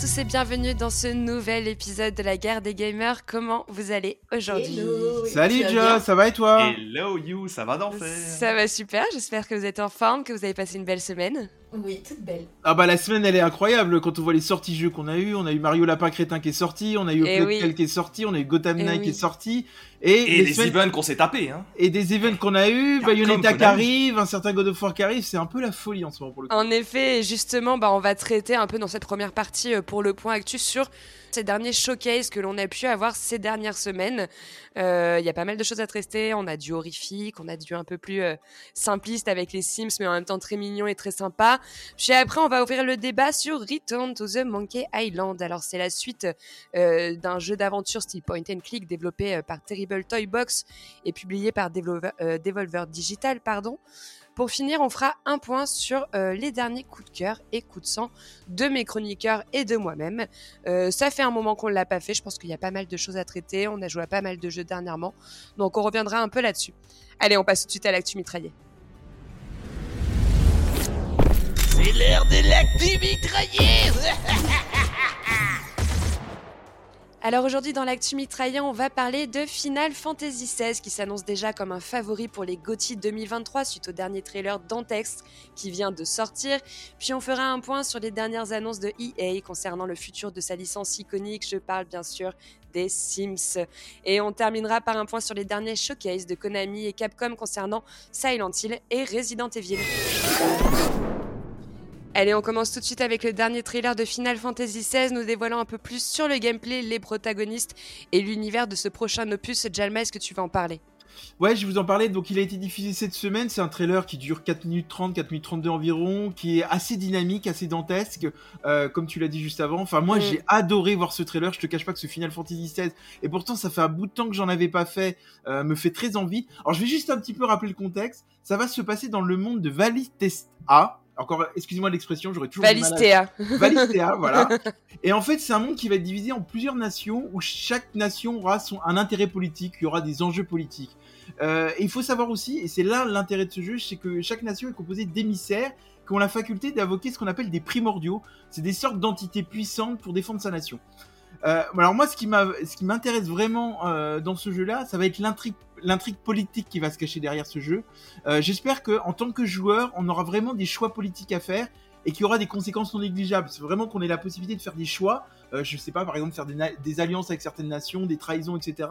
tous et bienvenue dans ce nouvel épisode de la guerre des gamers. Comment vous allez aujourd'hui Salut Joe, ça va et toi Hello you, ça va d'enfer Ça va super, j'espère que vous êtes en forme, que vous avez passé une belle semaine. Oui, toute belle. Ah bah la semaine elle est incroyable quand on voit les sorties jeux qu'on a eu. On a eu Mario Lapin Crétin qui est sorti, on a eu Eh Plague oui. qui est sorti, on a eu Gotham Eh Knight oui. qui est sorti. Et, Et les les semaines- events qu'on s'est tapés, hein et des events qu'on a eu, Bayonetta qui arrive, un certain God of War qui arrive, c'est un peu la folie en ce moment pour le coup. En effet, et justement, bah, on va traiter un peu dans cette première partie euh, pour le point actu sur ces derniers showcases que l'on a pu avoir ces dernières semaines. Euh, Il y a pas mal de choses à traiter. On a du horrifique, on a du un peu plus euh, simpliste avec les Sims, mais en même temps très mignon et très sympa. Puis après, on va ouvrir le débat sur Return to the Monkey Island. Alors, c'est la suite euh, d'un jeu d'aventure style point and click développé euh, par Terrible Toy Box et publié par Devolver, Devolver Digital, pardon. Pour finir, on fera un point sur euh, les derniers coups de cœur et coups de sang de mes chroniqueurs et de moi-même. Euh, ça fait un moment qu'on ne l'a pas fait, je pense qu'il y a pas mal de choses à traiter, on a joué à pas mal de jeux dernièrement, donc on reviendra un peu là-dessus. Allez, on passe tout de suite à l'actu mitraillé. C'est l'heure de l'actu mitraillé Alors aujourd'hui dans l'actu mitraillé, on va parler de Final Fantasy XVI qui s'annonce déjà comme un favori pour les GOTY 2023 suite au dernier trailer d'Antex qui vient de sortir. Puis on fera un point sur les dernières annonces de EA concernant le futur de sa licence iconique. Je parle bien sûr des Sims. Et on terminera par un point sur les derniers showcases de Konami et Capcom concernant Silent Hill et Resident Evil. Allez, on commence tout de suite avec le dernier trailer de Final Fantasy XVI, nous dévoilant un peu plus sur le gameplay, les protagonistes et l'univers de ce prochain opus. Jalma, est-ce que tu vas en parler? Ouais, je vais vous en parlais. Donc, il a été diffusé cette semaine. C'est un trailer qui dure 4 minutes 30, 4 minutes 32 environ, qui est assez dynamique, assez dantesque, euh, comme tu l'as dit juste avant. Enfin, moi, Mm. j'ai adoré voir ce trailer. Je te cache pas que ce Final Fantasy XVI, et pourtant, ça fait un bout de temps que j'en avais pas fait, euh, me fait très envie. Alors, je vais juste un petit peu rappeler le contexte. Ça va se passer dans le monde de Valistesta. Encore, excusez-moi l'expression, j'aurais toujours à- Valistea. Valistea, voilà. Et en fait, c'est un monde qui va être divisé en plusieurs nations où chaque nation aura son, un intérêt politique, il y aura des enjeux politiques. Euh, et il faut savoir aussi, et c'est là l'intérêt de ce jeu, c'est que chaque nation est composée d'émissaires qui ont la faculté d'invoquer ce qu'on appelle des primordiaux. C'est des sortes d'entités puissantes pour défendre sa nation. Euh, alors moi, ce qui m'intéresse vraiment euh, dans ce jeu-là, ça va être l'intrigue, l'intrigue politique qui va se cacher derrière ce jeu. Euh, j'espère que en tant que joueur, on aura vraiment des choix politiques à faire et qu'il y aura des conséquences non négligeables. C'est vraiment qu'on ait la possibilité de faire des choix. Euh, je sais pas, par exemple, faire des, des alliances avec certaines nations, des trahisons, etc.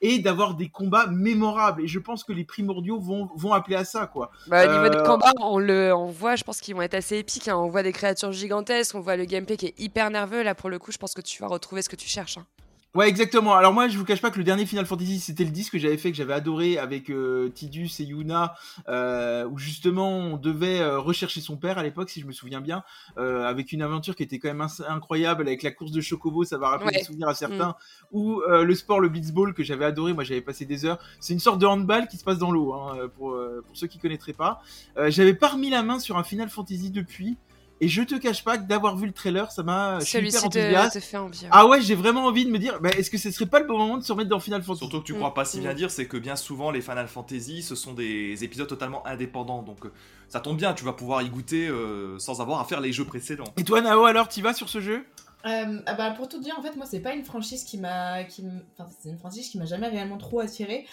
Et d'avoir des combats mémorables. Et je pense que les primordiaux vont, vont appeler à ça, quoi. Bah, au niveau Euh, des combats, on le on voit, je pense qu'ils vont être assez épiques. hein. On voit des créatures gigantesques, on voit le gameplay qui est hyper nerveux. Là, pour le coup, je pense que tu vas retrouver ce que tu cherches. hein. Ouais, exactement. Alors moi, je vous cache pas que le dernier Final Fantasy, c'était le 10 que j'avais fait, que j'avais adoré avec euh, Tidus et Yuna, euh, où justement on devait euh, rechercher son père à l'époque, si je me souviens bien, avec une aventure qui était quand même incroyable, avec la course de Chocobo, ça va rappeler Ouais. des souvenirs à certains, ou le sport, le blitzball que j'avais adoré, moi j'avais passé des heures. C'est une sorte de handball qui se passe dans l'eau, hein, pour, pour ceux qui connaîtraient pas. J'avais pas remis la main sur un Final Fantasy depuis. Et je te cache pas que d'avoir vu le trailer, ça m'a. Celui-ci te, enthousiaste. te fait envie. ouais. Ah ouais, j'ai vraiment envie de me dire, bah, est-ce que ce serait pas le bon moment de se remettre dans Final Fantasy? Surtout que tu Mm, crois pas si mm. bien dire, c'est que bien souvent les Final Fantasy, ce sont des épisodes totalement indépendants. Donc euh, ça tombe bien, tu vas pouvoir y goûter euh, sans avoir à faire les jeux précédents. Et toi, Nao, alors, t'y vas sur ce jeu? Euh, ah bah, pour tout dire, en fait, moi, c'est pas une franchise qui m'a. qui Enfin, c'est une franchise qui m'a jamais réellement trop attiré.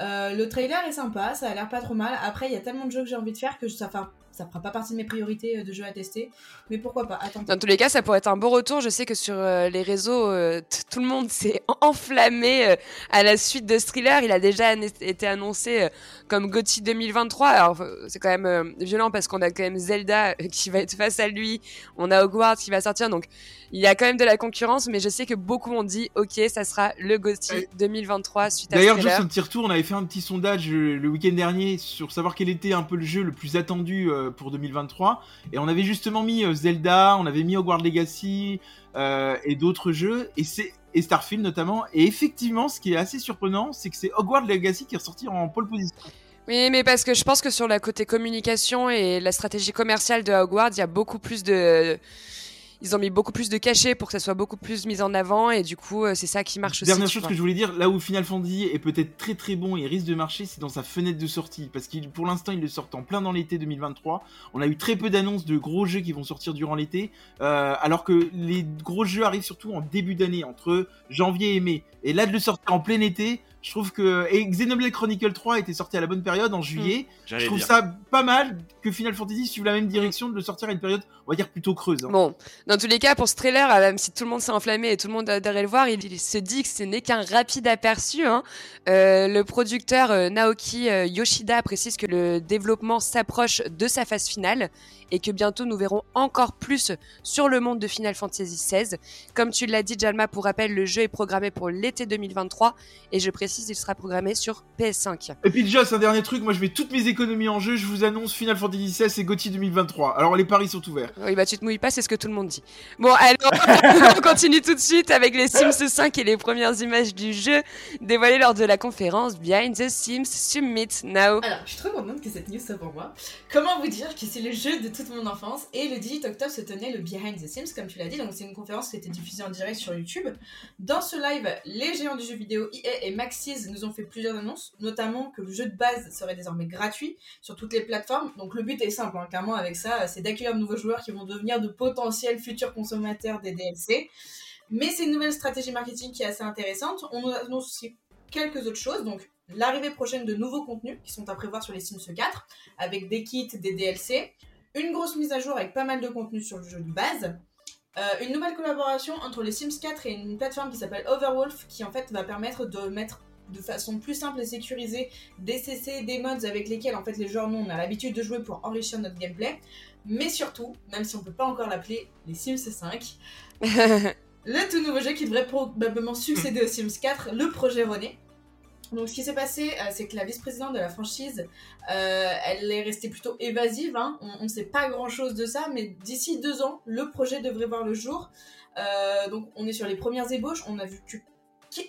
Euh, le trailer est sympa, ça a l'air pas trop mal. Après, il y a tellement de jeux que j'ai envie de faire que ça, fera... ça fera pas partie de mes priorités euh, de jeux à tester. Mais pourquoi pas Attends. Dans tous les cas, ça pourrait être un beau retour. Je sais que sur euh, les réseaux, euh, tout le monde s'est enflammé à la suite de ce thriller. Il a déjà été annoncé comme GOTY 2023. Alors, c'est quand même violent parce qu'on a quand même Zelda qui va être face à lui. On a Hogwarts qui va sortir. Donc, il y a quand même de la concurrence. Mais je sais que beaucoup ont dit, OK, ça sera le GOTY Ouais. 2023 suite à D'ailleurs, juste un petit retour, on avait fait un petit sondage euh, le week-end dernier sur savoir quel était un peu le jeu le plus attendu euh, pour 2023. Et on avait justement mis euh, Zelda, on avait mis Hogwarts Legacy euh, et d'autres jeux, et, c'est et Starfield notamment. Et effectivement, ce qui est assez surprenant, c'est que c'est Hogwarts Legacy qui est ressorti en pole position. Oui, mais parce que je pense que sur la côté communication et la stratégie commerciale de Hogwarts, il y a beaucoup plus de ils ont mis beaucoup plus de cachets pour que ça soit beaucoup plus mis en avant et du coup euh, c'est ça qui marche aussi. Dernière chose que je voulais dire, là où Final Fantasy est peut-être très très bon et risque de marcher, c'est dans sa fenêtre de sortie. Parce qu'il, pour l'instant, il le sort en plein dans l'été 2023. On a eu très peu d'annonces de gros jeux qui vont sortir durant l'été, euh, alors que les gros jeux arrivent surtout en début d'année, entre janvier et mai. Et là, de le sortir en plein été, je trouve que. Et Xenoblade Chronicle 3 était sorti à la bonne période, en juillet. Je J'allais trouve dire. ça pas mal que Final Fantasy suive la même direction de le sortir à une période, on va dire, plutôt creuse. hein. Bon, dans tous les cas, pour ce trailer, euh, même si tout le monde s'est enflammé et tout le monde adorait le voir, il, il se dit que ce n'est qu'un rapide aperçu. hein. Euh, le producteur euh, Naoki euh, Yoshida précise que le développement s'approche de sa phase finale et que bientôt nous verrons encore plus sur le monde de Final Fantasy XVI. Comme tu l'as dit, Jalma, pour rappel, le jeu est programmé pour l'été 2023 et je précise, il sera programmé sur PS5. Et puis déjà, c'est un dernier truc, moi je mets toutes mes économies en jeu, je vous annonce Final Fantasy XVI et GOTY 2023. Alors les paris sont ouverts. Oui, bah tu te mouilles pas, c'est ce que tout le monde dit. Bon, alors, on continue tout de suite avec les Sims 5 et les premières images du jeu dévoilées lors de la conférence Behind the Sims Summit Now. Alors, je suis trop contente que cette news soit pour moi. Comment vous dire que c'est le jeu de toute mon enfance et le 18 octobre se tenait le Behind the Sims, comme tu l'as dit. Donc, c'est une conférence qui a été diffusée en direct sur YouTube. Dans ce live, les géants du jeu vidéo EA et Nous ont fait plusieurs annonces, notamment que le jeu de base serait désormais gratuit sur toutes les plateformes. Donc, le but est simple, hein, clairement, avec ça, c'est d'accueillir de nouveaux joueurs qui vont devenir de potentiels futurs consommateurs des DLC. Mais c'est une nouvelle stratégie marketing qui est assez intéressante. On nous annonce aussi quelques autres choses. Donc, l'arrivée prochaine de nouveaux contenus qui sont à prévoir sur les Sims 4, avec des kits, des DLC, une grosse mise à jour avec pas mal de contenu sur le jeu de base, euh, une nouvelle collaboration entre les Sims 4 et une plateforme qui s'appelle Overwolf, qui en fait va permettre de mettre de façon plus simple et sécurisée des CC, des mods avec lesquels en fait les joueurs nous on a l'habitude de jouer pour enrichir notre gameplay, mais surtout, même si on peut pas encore l'appeler les Sims 5, le tout nouveau jeu qui devrait probablement succéder aux Sims 4, le projet René. Donc ce qui s'est passé, euh, c'est que la vice-présidente de la franchise, euh, elle est restée plutôt évasive. hein. On ne sait pas grand-chose de ça, mais d'ici deux ans, le projet devrait voir le jour. Euh, donc on est sur les premières ébauches. On a vu que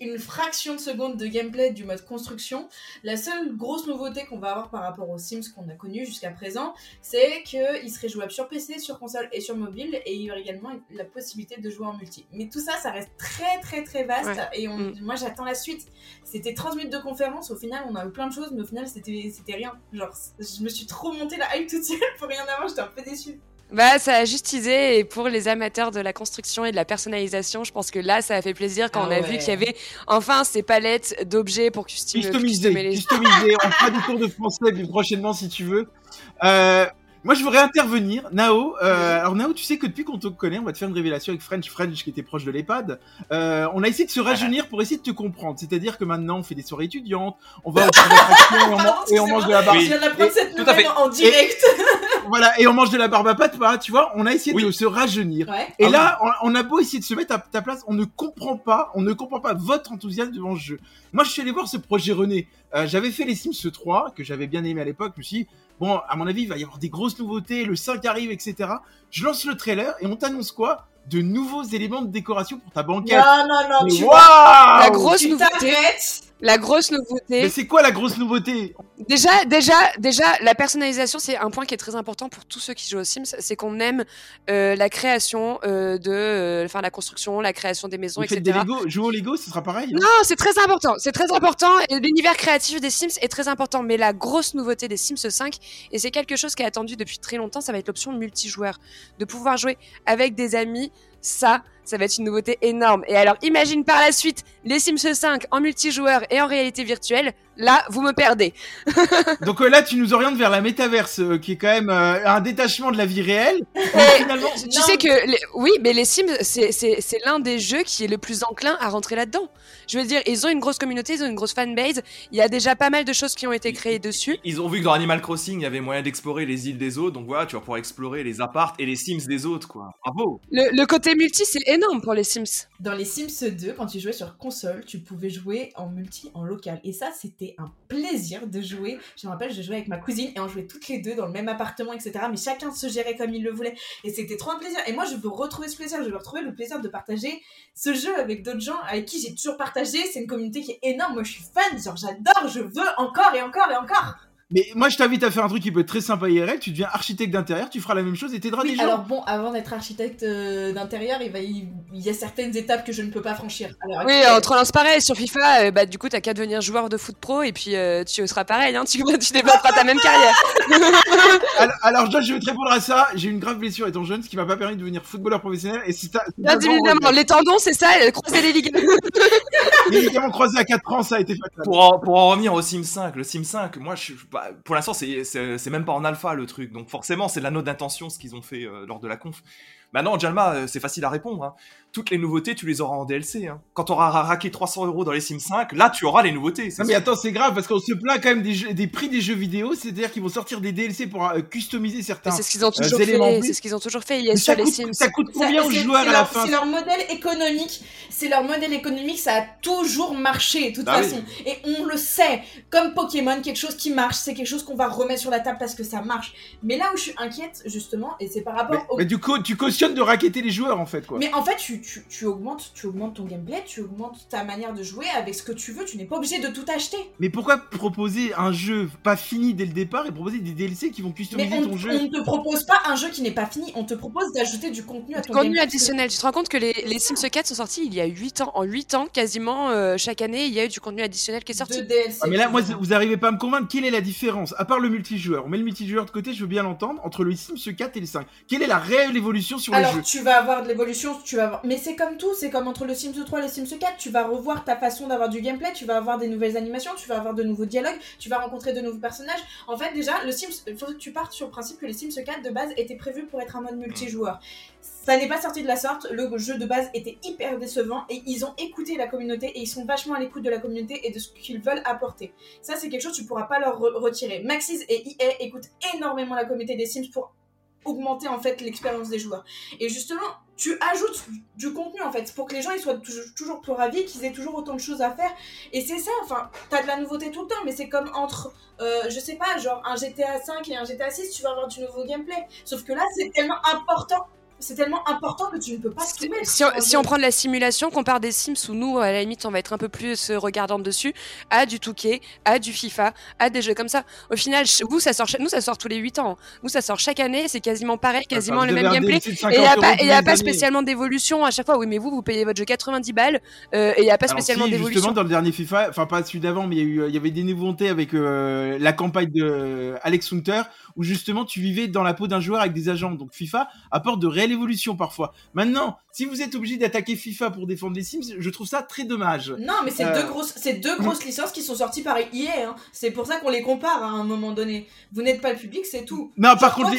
une fraction de seconde de gameplay du mode construction. La seule grosse nouveauté qu'on va avoir par rapport aux Sims qu'on a connus jusqu'à présent, c'est qu'il serait jouable sur PC, sur console et sur mobile, et il y aurait également la possibilité de jouer en multi. Mais tout ça, ça reste très très très vaste, Ouais. et on- Mm. moi j'attends la suite. C'était 30 minutes de conférence, au final on a eu plein de choses, mais au final c'était c'était rien. Genre, je me suis trop monté la hype toute seule pour rien avoir, j'étais un peu déçue. Bah, ça a juste teasé et pour les amateurs de la construction et de la personnalisation, je pense que là, ça a fait plaisir quand Ah on a ouais. vu qu'il y avait enfin ces palettes d'objets pour customiser les customisé. On fera des cours de français plus prochainement si tu veux. Euh, moi, je voudrais intervenir. Nao, euh, alors Nao, tu sais que depuis qu'on te connaît, on va te faire une révélation avec French French qui était proche de l'EHPAD. Euh, on a essayé de se rajeunir pour essayer de te comprendre. C'est-à-dire que maintenant, on fait des soirées étudiantes, on va au parc d'attractions et, on man- Pardon, et on mange de la barbe. Je viens d'apprendre Et- cette tout à fait. nouvelle en direct. Voilà, et on mange de la barbe à pâte, voilà, tu vois. On a essayé Oui. de se rajeunir. Ouais. Et Ah là, on, on a beau essayer de se mettre à ta place, on ne comprend pas, on ne comprend pas votre enthousiasme devant ce jeu. Moi, je suis allé voir ce projet René. Euh, j'avais fait les Sims 3, que j'avais bien aimé à l'époque. Je me suis dit, bon, à mon avis, il va y avoir des grosses nouveautés, le 5 arrive, etc. Je lance le trailer et on t'annonce quoi? De nouveaux éléments de décoration pour ta banquette. Non, non, non, Mais tu waouh La grosse tu nouveauté, t'arrêtes. La grosse Mais nouveauté. c'est quoi la grosse nouveauté? Déjà, déjà, déjà, la personnalisation, c'est un point qui est très important pour tous ceux qui jouent aux Sims. C'est qu'on aime euh, la création euh, de, euh, enfin, la construction, la création des maisons, Vous etc. des Lego, jouer au Lego, ce sera pareil. hein? Non, c'est très important. C'est très important. Et l'univers créatif des Sims est très important. Mais la grosse nouveauté des Sims 5, et c'est quelque chose qui est attendu depuis très longtemps, ça va être l'option multijoueur. De pouvoir jouer avec des amis, ça, ça va être une nouveauté énorme. Et alors, imagine par la suite les Sims 5 en multijoueur et en réalité virtuelle. Là, vous me perdez. Donc euh, là, tu nous orientes vers la métaverse, euh, qui est quand même euh, un détachement de la vie réelle. Mais Et finalement, tu Non. sais que, les- oui, mais les Sims, c'est- c'est c'est l'un des jeux qui est le plus enclin à rentrer là-dedans. Je veux dire, ils ont une grosse communauté, ils ont une grosse fanbase. Il y a déjà pas mal de choses qui ont été créées dessus. Ils ont vu que dans Animal Crossing, il y avait moyen d'explorer les îles des autres, donc voilà, tu vas pouvoir explorer les appartes et les Sims des autres, quoi. Bravo Le, le côté multi, c'est énorme pour les Sims. Dans les Sims 2, quand tu jouais sur console, tu pouvais jouer en multi, en local. Et ça, c'était un plaisir de jouer. Je me rappelle, je jouais avec ma cousine et on jouait toutes les deux dans le même appartement, etc. Mais chacun se gérait comme il le voulait. Et c'était trop un plaisir. Et moi, je veux retrouver ce plaisir. Je veux retrouver le plaisir de partager ce jeu avec d'autres gens avec qui j'ai toujours partagé. C'est une communauté qui est énorme. Moi, je suis fan. Genre, j'adore. Je veux encore et encore et encore. Mais moi, je t'invite à faire un truc qui peut être très sympa IRL. Tu deviens architecte d'intérieur, tu feras la même chose et t'aideras des Oui, gens. alors bon, avant d'être architecte euh, d'intérieur, il, va y... il y a certaines étapes que je ne peux pas franchir. Alors, Oui, on te relance pareil sur FIFA. euh, bah, du coup, t'as qu'à devenir joueur de foot pro et puis euh, tu seras pareil. Hein, tu, tu développeras ta même carrière. Alors, alors, Josh, je vais te répondre à ça. J'ai eu une grave blessure étant jeune, ce qui m'a pas permis de devenir footballeur professionnel. Et si t'as. Bien le évidemment, les tendons, c'est ça, croiser les ligaments. Les ligaments croisés à 4 ans, ça a été fatal. Pour en, pour en revenir au Sim 5, le Sim 5, moi, je, suis- pour l'instant, c'est même pas en alpha le truc, donc forcément, c'est de la note d'intention ce qu'ils ont fait euh, lors de la conf. Maintenant, Jalma, euh, c'est facile à répondre. hein. Toutes les nouveautés, tu les auras en DLC. hein. Quand tu auras raqué 300 euros dans les Sim 5, là, tu auras les nouveautés. Non mais attends, c'est grave parce qu'on se plaint quand même des, jeux- des prix des jeux vidéo, c'est-à-dire qu'ils vont sortir des DLC pour euh, customiser certains. C'est ce qu'ils ont Euh, toujours éléments fait. C'est ce qu'ils ont toujours fait. Il y a sur ça, les coûte, Sims. ça coûte combien aux c'est- joueurs à la leur- fin C'est leur modèle économique. C'est leur modèle économique, ça a toujours marché, de toute Bah oui. façon. Et on le sait. Comme Pokémon, quelque chose qui marche, c'est quelque chose qu'on va remettre sur la table parce que ça marche. Mais là où je suis inquiète, justement, et c'est par rapport mais, au. mais du coup, tu cautionnes de raqueter les joueurs en fait quoi. Mais en fait, tu, tu, tu augmentes, tu augmentes ton gameplay, tu augmentes ta manière de jouer avec ce que tu veux. Tu n'es pas obligé de tout acheter. Mais pourquoi proposer un jeu pas fini dès le départ et proposer des DLC qui vont Mais customiser on, ton jeu on ne te propose pas un jeu qui n'est pas fini. On te propose d'ajouter du contenu à ton Contenu gameplay. additionnel. Tu te rends compte que les, les Sims 4 sont sortis il y a 8 ans. En 8 ans, quasiment euh, chaque année, il y a eu du contenu additionnel qui est sorti. De DLC. Ah mais là, moi, vous arrivez pas à me convaincre. Quelle est la différence? À part le multijoueur, on met le multijoueur de côté, je veux bien l'entendre, entre le Sims 4 et le 5. Quelle est la réelle évolution sur Alors, le jeu tu vas avoir de l'évolution, tu vas avoir... Mais c'est comme tout, c'est comme entre le Sims 3 et le Sims 4, tu vas revoir ta façon d'avoir du gameplay, tu vas avoir des nouvelles animations, tu vas avoir de nouveaux dialogues, tu vas rencontrer de nouveaux personnages. En fait, déjà, le Sims, il faut que tu partes sur le principe que les Sims 4 de base étaient prévus pour être un mode multijoueur. Ça n'est pas sorti de la sorte, le jeu de base était hyper décevant et ils ont écouté la communauté et ils sont vachement à l'écoute de la communauté et de ce qu'ils veulent apporter. Ça, c'est quelque chose que tu pourras pas leur re- retirer. Maxis et EA écoutent énormément la communauté des Sims pour augmenter en fait l'expérience des joueurs. Et justement, tu ajoutes du contenu en fait pour que les gens ils soient toujours, plus ravis, qu'ils aient toujours autant de choses à faire. Et c'est ça, enfin, t'as de la nouveauté tout le temps, mais c'est comme entre, euh, je sais pas, genre un GTA 5 et un GTA 6, tu vas avoir du nouveau gameplay. Sauf que là, c'est tellement important. C'est tellement important que tu ne peux pas Si, mettre. si on, si prend de la simulation, qu'on part des Sims où nous, à la limite, on va être un peu plus euh, regardant dessus, à du Touquet, à du FIFA, à des jeux comme ça. Au final, vous, ça sort, nous, ça sort tous les 8 ans. Nous, ça sort chaque année, c'est quasiment pareil, quasiment Enfin, le même gameplay. Et 50 il n'y a pas, y a spécialement d'évolution à chaque fois. Oui, mais vous, vous payez votre jeu 90 balles euh, et il n'y a pas Alors spécialement si, d'évolution. justement dans le dernier FIFA, enfin pas celui d'avant, mais il y a eu, il y avait des nouveautés avec euh, la campagne de euh, Alex Hunter, où justement tu vivais dans la peau d'un joueur avec des agents. Donc FIFA apporte de réelles évolutions parfois. Maintenant, si vous êtes obligé d'attaquer FIFA pour défendre les Sims, je trouve ça très dommage. Non, mais c'est Euh. deux grosses, c'est deux grosses licences qui sont sorties par EA. Hein. C'est pour ça qu'on les compare à un moment donné. Vous n'êtes pas le public, c'est tout. Non, par contre,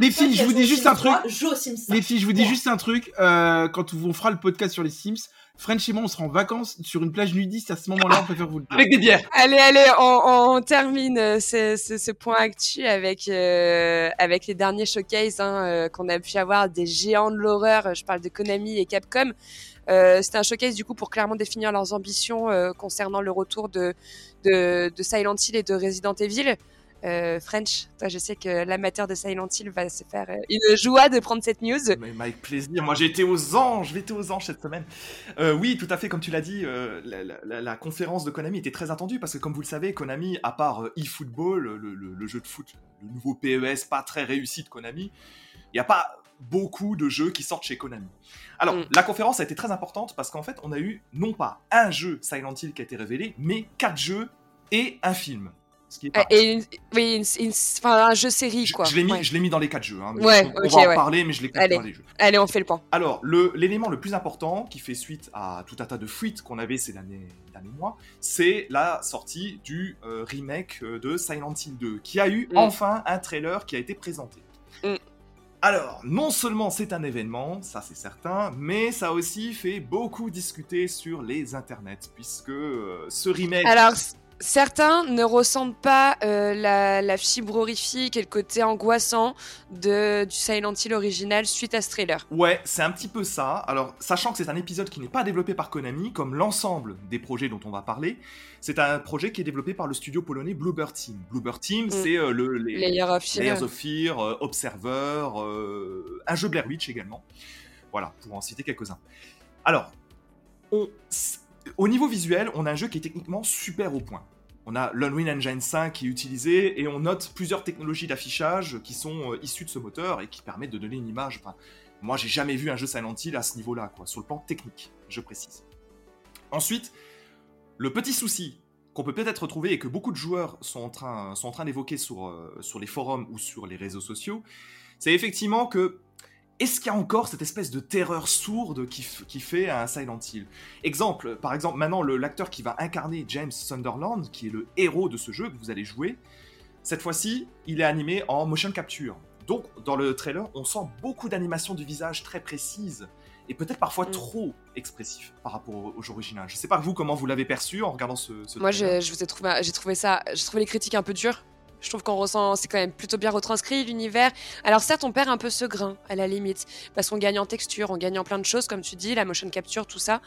les, filles, je vous dis juste un truc. 3, joue au Sims 5. les filles, je vous dis juste un truc. Euh, quand on fera le podcast sur les Sims, French et moi, on sera en vacances sur une plage nudiste. À ce moment-là, on préfère vous le dire. Avec des bières. Allez, allez, on, on termine euh, ce, ce, ce point actu avec euh, avec les derniers showcases hein, euh, qu'on a pu avoir des géants de l'horreur. Je parle de Konami et Capcom. Euh, C'était un showcase du coup pour clairement définir leurs ambitions euh, concernant le retour de, de de Silent Hill et de Resident Evil. Euh, French, toi, je sais que l'amateur de Silent Hill va se faire euh, une joie de prendre cette news. Mais avec plaisir. Moi, j'ai été aux anges. J'ai été aux anges cette semaine. Euh, oui, tout à fait. Comme tu l'as dit, euh, la, la- la- la conférence de Konami était très attendue parce que, comme vous le savez, Konami, à part eFootball, le, le- le jeu de foot, le nouveau PES pas très réussi de Konami, il n'y a pas beaucoup de jeux qui sortent chez Konami. Alors, Mm. la conférence a été très importante parce qu'en fait, on a eu non pas un jeu Silent Hill qui a été révélé, mais quatre jeux et un film. Ce qui est pas Euh, Et une, oui, une, une- enfin, un jeu série je, quoi. je l'ai mis, Ouais. je l'ai mis dans les quatre jeux. hein, Ouais, on, va en ouais. parler, mais je Allez. dans les jeux. Allez, on fait le point. Alors, l'élément le, plus important qui fait suite à tout un tas de fuites qu'on avait ces derniers, derniers mois, c'est la sortie du euh, remake euh, de Silent Hill 2, qui a eu Mm. enfin un trailer qui a été présenté. Mm. Alors, non seulement c'est un événement, ça c'est certain, mais ça aussi fait beaucoup discuter sur les internets, puisque euh, ce remake... Alors, certains ne ressentent pas euh, la, la fibre horrifique et le côté angoissant de, du Silent Hill original suite à ce trailer. Ouais, c'est un petit peu ça. Alors, sachant que c'est un épisode qui n'est pas développé par Konami, comme l'ensemble des projets dont on va parler, c'est un projet qui est développé par le studio polonais Bluebird Team. Bluebird Team, Mm. c'est euh, le, les, Layer of Fear. Layers of Fear, euh, Observer, un jeu Blair Witch également. Voilà, pour en citer quelques-uns. Alors, on- au niveau visuel, on a un jeu qui est techniquement super au point. on a l'Unreal Engine 5 qui est utilisé et on note plusieurs technologies d'affichage qui sont euh, issues de ce moteur et qui permettent de donner une image. Enfin, moi, j'ai jamais vu un jeu Silent Hill à ce niveau-là, quoi, sur le plan technique, je précise. Ensuite, le petit souci qu'on peut peut-être retrouver et que beaucoup de joueurs sont en train, d'évoquer euh, sur les forums ou sur les réseaux sociaux, c'est effectivement que est-ce qu'il y a encore cette espèce de terreur sourde qui, qui fait un Silent Hill? Exemple, par exemple, maintenant, l'acteur qui va incarner James Sunderland, qui est le héros de ce jeu que vous allez jouer, cette fois-ci, il est animé en motion capture. Donc, dans le trailer, on sent beaucoup d'animations du visage très précises et peut-être parfois mm. trop expressif par rapport au, jeu original. Je sais pas vous comment vous l'avez perçu en regardant ce. ce Moi, je, je vous ai trouvé, j'ai trouvé ça, j'ai trouvé les critiques un peu dures je trouve qu'on ressent, c'est quand même plutôt bien retranscrit l'univers. Alors certes, on perd un peu ce grain à la limite, parce qu'on gagne en texture, on gagne en plein de choses, comme tu dis, la motion capture, tout ça.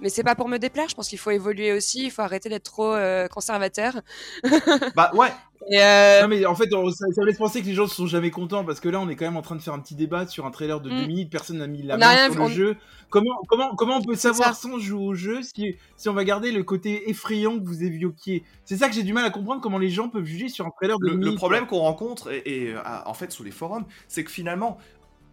Mais c'est pas pour me déplaire. Je pense qu'il faut évoluer aussi. Il faut arrêter d'être trop euh, conservateur. bah ouais. Euh, non mais en fait, ça, ça, laisse penser que les gens sont jamais contents parce que là, on est quand même en train de faire un petit débat sur un trailer de 2 deux mm. minutes. Personne n'a mis la main sur le jeu. Comment, comment, comment on peut savoir sans jouer au jeu si, si on va garder le côté effrayant que vous évoquiez C'est ça que j'ai du mal à comprendre. Comment les gens peuvent juger sur un trailer de le, minutes. Le problème qu'on rencontre et, en fait sous les forums, c'est que finalement,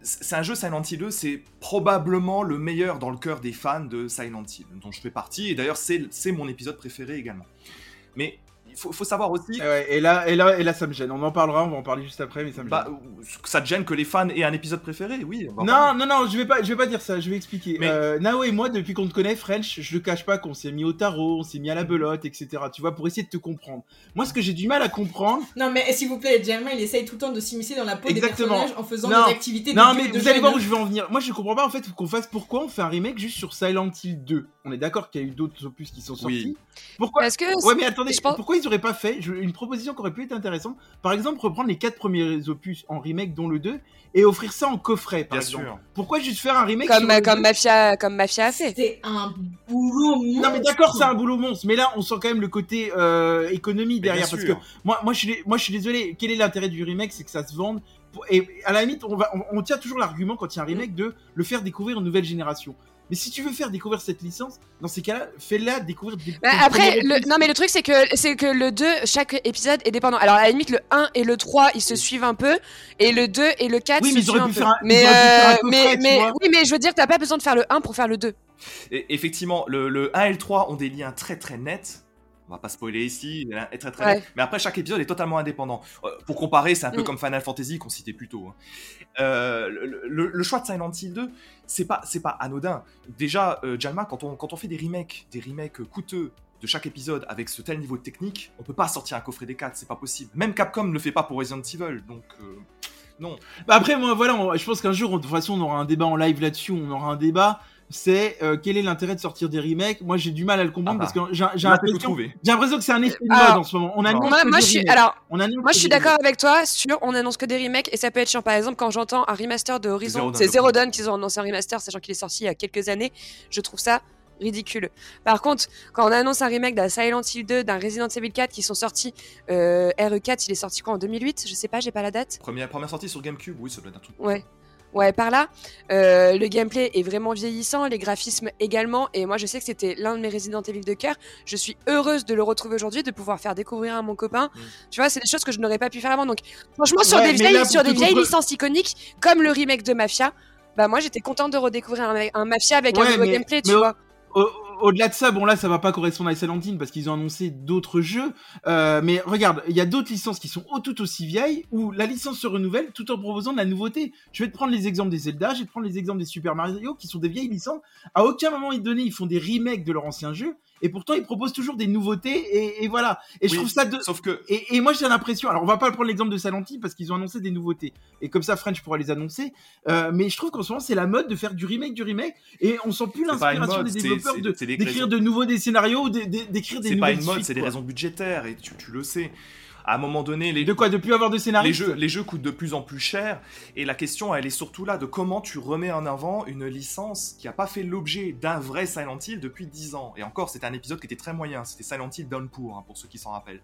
c'est un jeu Silent Hill 2, c'est probablement le meilleur dans le cœur des fans de Silent Hill, dont je fais partie, et d'ailleurs c'est mon épisode préféré également. Mais il faut, savoir aussi. et, là, et, là, et là, ça me gêne. On en parlera, on va en parler juste après, mais ça me bah, ça te gêne que les fans aient un épisode préféré, oui. Non, non, non, je vais pas, je vais pas dire ça. Je vais expliquer. Mais... Euh, Nao et moi, depuis qu'on te connaît, French, je le cache pas qu'on s'est mis au tarot, on s'est mis à la belote, etc. Tu vois, pour essayer de te comprendre. Moi, ce que j'ai du mal à comprendre. Non, mais s'il vous plaît, Jamie, il essaye tout le temps de s'immiscer dans la peau Exactement. des personnages en faisant des activités. Non, mais vous allez voir où je veux en venir. Moi, je comprends pas en fait qu'on fasse pourquoi on fait un remake juste sur Silent Hill 2. On est d'accord qu'il y a eu d'autres opus qui sont sortis. Pourquoi Parce que Ouais, mais attendez, pourquoi ils auraient pas fait une proposition qui aurait pu être intéressante. Par exemple, reprendre les quatre premiers opus en remake, dont le 2, et offrir ça en coffret, par exemple. Pourquoi juste faire un remake comme, comme Mafia, comme Mafia a fait C'est un boulot monstre. Non, mais d'accord, c'est un boulot monstre. Mais là, on sent quand même le côté euh, économie derrière. Parce que moi, moi, je suis, moi, je suis désolé. Quel est l'intérêt du remake? C'est que ça se vende. Et à la limite, on, va, on tient toujours l'argument quand il y a un remake de le faire découvrir une nouvelle génération. Mais si tu veux faire découvrir cette licence, dans ces cas-là, fais-la découvrir. Des, bah, après, le, non mais le truc c'est que c'est que le 2, chaque épisode est dépendant. Alors à la limite le 1 et le 3, ils se suivent un peu et le 2 et le 4 oui, se suivent un peu. Un, mais euh, mais, mais oui, mais je veux dire t'as pas besoin de faire le 1 pour faire le 2. Et effectivement, le, le 1 et le 3 ont des liens très très nets on va pas spoiler ici, est très très Mais après, chaque épisode est totalement indépendant. Euh, pour comparer, c'est un peu mm. comme Final Fantasy qu'on citait plus tôt. Hein. Euh, le, choix de Silent Hill 2, c'est pas, c'est pas anodin. Déjà, euh, Jalma, quand on, quand on fait des remakes, des remakes coûteux de chaque épisode avec ce tel niveau de technique, on peut pas sortir un coffret des 4, c'est pas possible. Même Capcom ne le fait pas pour Resident Evil, donc non. Bah après, moi, voilà, je pense qu'un jour, de toute façon, on aura un débat en live là-dessus, on aura un débat c'est euh, quel est l'intérêt de sortir des remakes? Moi, j'ai du mal à le comprendre ah parce que j'ai l'impression, que c'est un effet de mode en ce moment. On annonce moi, moi je suis, alors, moi, je suis d'accord avec toi sur on annonce que des remakes et ça peut être chiant. Par exemple, quand j'entends un remaster de Horizon, c'est Zero Dawn qu'ils ont annoncé un remaster, sachant qu'il est sorti il y a quelques années, je trouve ça ridicule. Par contre, quand on annonce un remake d'un Silent Hill 2, d'un Resident Evil 4 qui sont sortis, euh, RE4, il est sorti quoi en 2008 Je sais pas, j'ai pas la date. Première, première sortie sur GameCube, oui, ça doit être un truc. Ouais. Ouais, par là. Euh, le gameplay est vraiment vieillissant, les graphismes également. Et moi, je sais que c'était l'un de mes Resident Evil de cœur. Je suis heureuse de le retrouver aujourd'hui, de pouvoir faire découvrir à mon copain. Mm. Tu vois, c'est des choses que je n'aurais pas pu faire avant. Donc, franchement, sur des vieilles, sur des vieilles licences iconiques, comme le remake de Mafia, bah moi, j'étais contente de redécouvrir un, Mafia avec un nouveau gameplay, tu vois au-delà de ça, bon là, ça va pas correspondre à Silent parce qu'ils ont annoncé d'autres jeux. Euh, mais regarde, il y a d'autres licences qui sont tout aussi vieilles où la licence se renouvelle tout en proposant de la nouveauté. Je vais te prendre les exemples des Zelda, je vais te prendre les exemples des Super Mario qui sont des vieilles licences. À aucun moment donné, ils font des remakes de leur ancien jeu et pourtant ils proposent toujours des nouveautés et, voilà. Et je trouve ça de. Sauf que. Et, moi j'ai l'impression, alors on va pas prendre l'exemple de Salenti parce qu'ils ont annoncé des nouveautés et comme ça French pourra les annoncer. Euh, mais je trouve qu'en ce moment c'est la mode de faire du remake du remake et on sent plus l'inspiration des développeurs d'écrire de, nouveaux des scénarios, d'écrire des. C'est pas une mode, c'est des raisons budgétaires et tu, tu le sais à un moment donné, les, de quoi De plus avoir de scénario les jeux, les jeux coûtent de plus en plus cher. Et la question, elle est surtout là de comment tu remets en avant une licence qui n'a pas fait l'objet d'un vrai Silent Hill depuis 10 ans. Et encore, c'était un épisode qui était très moyen. C'était Silent Hill Downpour, hein, pour ceux qui s'en rappellent.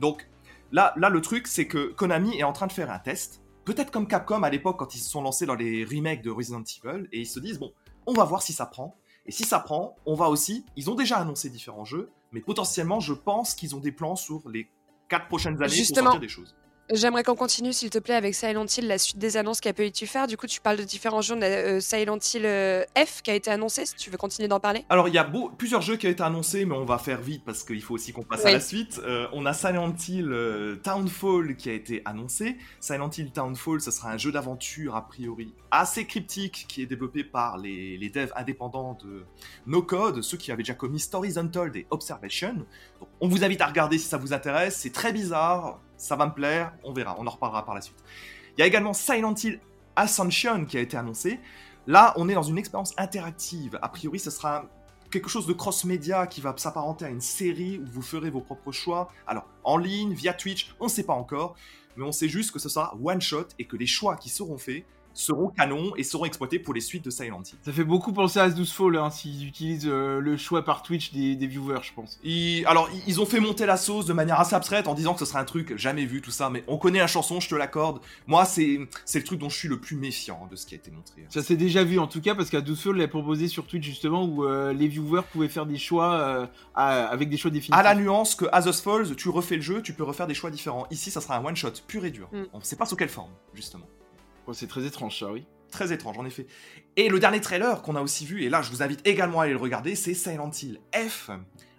Donc là, là, le truc, c'est que Konami est en train de faire un test. Peut-être comme Capcom à l'époque quand ils se sont lancés dans les remakes de Resident Evil. Et ils se disent, bon, on va voir si ça prend. Et si ça prend, on va aussi. Ils ont déjà annoncé différents jeux Mais potentiellement, je pense qu'ils ont des plans sur les quatre prochaines années Justement. pour sortir des choses. J'aimerais qu'on continue, s'il te plaît, avec Silent Hill, la suite des annonces qu'a pu tu faire. Du coup, tu parles de différents jeux. On a euh, Silent Hill euh, F qui a été annoncé, si tu veux continuer d'en parler. Alors, il y a beau- plusieurs jeux qui ont été annoncés, mais on va faire vite parce qu'il faut aussi qu'on passe à la suite. Euh, on a Silent Hill euh, Townfall qui a été annoncé. Silent Hill Townfall, ce sera un jeu d'aventure a priori assez cryptique qui est développé par les, les devs indépendants de No Code, ceux qui avaient déjà commis Stories Untold et Observation. Donc, on vous invite à regarder si ça vous intéresse. C'est très bizarre, ça va me plaire, on verra, on en reparlera par la suite. Il y a également Silent Hill Ascension qui a été annoncé. Là, on est dans une expérience interactive. A priori, ce sera quelque chose de cross-média qui va s'apparenter à une série où vous ferez vos propres choix. Alors, en ligne, via Twitch, on ne sait pas encore, mais on sait juste que ce sera one-shot et que les choix qui seront faits seront canons et seront exploités pour les suites de Silent Hill. Ça fait beaucoup penser à As Fall hein, s'ils utilisent euh, le choix par Twitch des, des viewers, je pense. Ils- alors, ils- ont fait monter la sauce de manière assez abstraite en disant que ce serait un truc jamais vu, tout ça, mais on connaît la chanson, je te l'accorde. Moi, c'est c'est le truc dont je suis le plus méfiant de ce qui a été montré. Ça s'est déjà vu en tout cas parce qu'à Fall l'a proposé sur Twitch justement où euh, les viewers pouvaient faire des choix euh, à- avec des choix définitifs. À la nuance que As Falls, tu refais le jeu, tu peux refaire des choix différents. Ici, ça sera un one-shot pur et dur. Mm. On ne sait pas sous quelle forme, justement. Oh, c'est très étrange ça, oui. Très étrange, en effet. Et le dernier trailer qu'on a aussi vu, et là je vous invite également à aller le regarder, c'est Silent Hill F.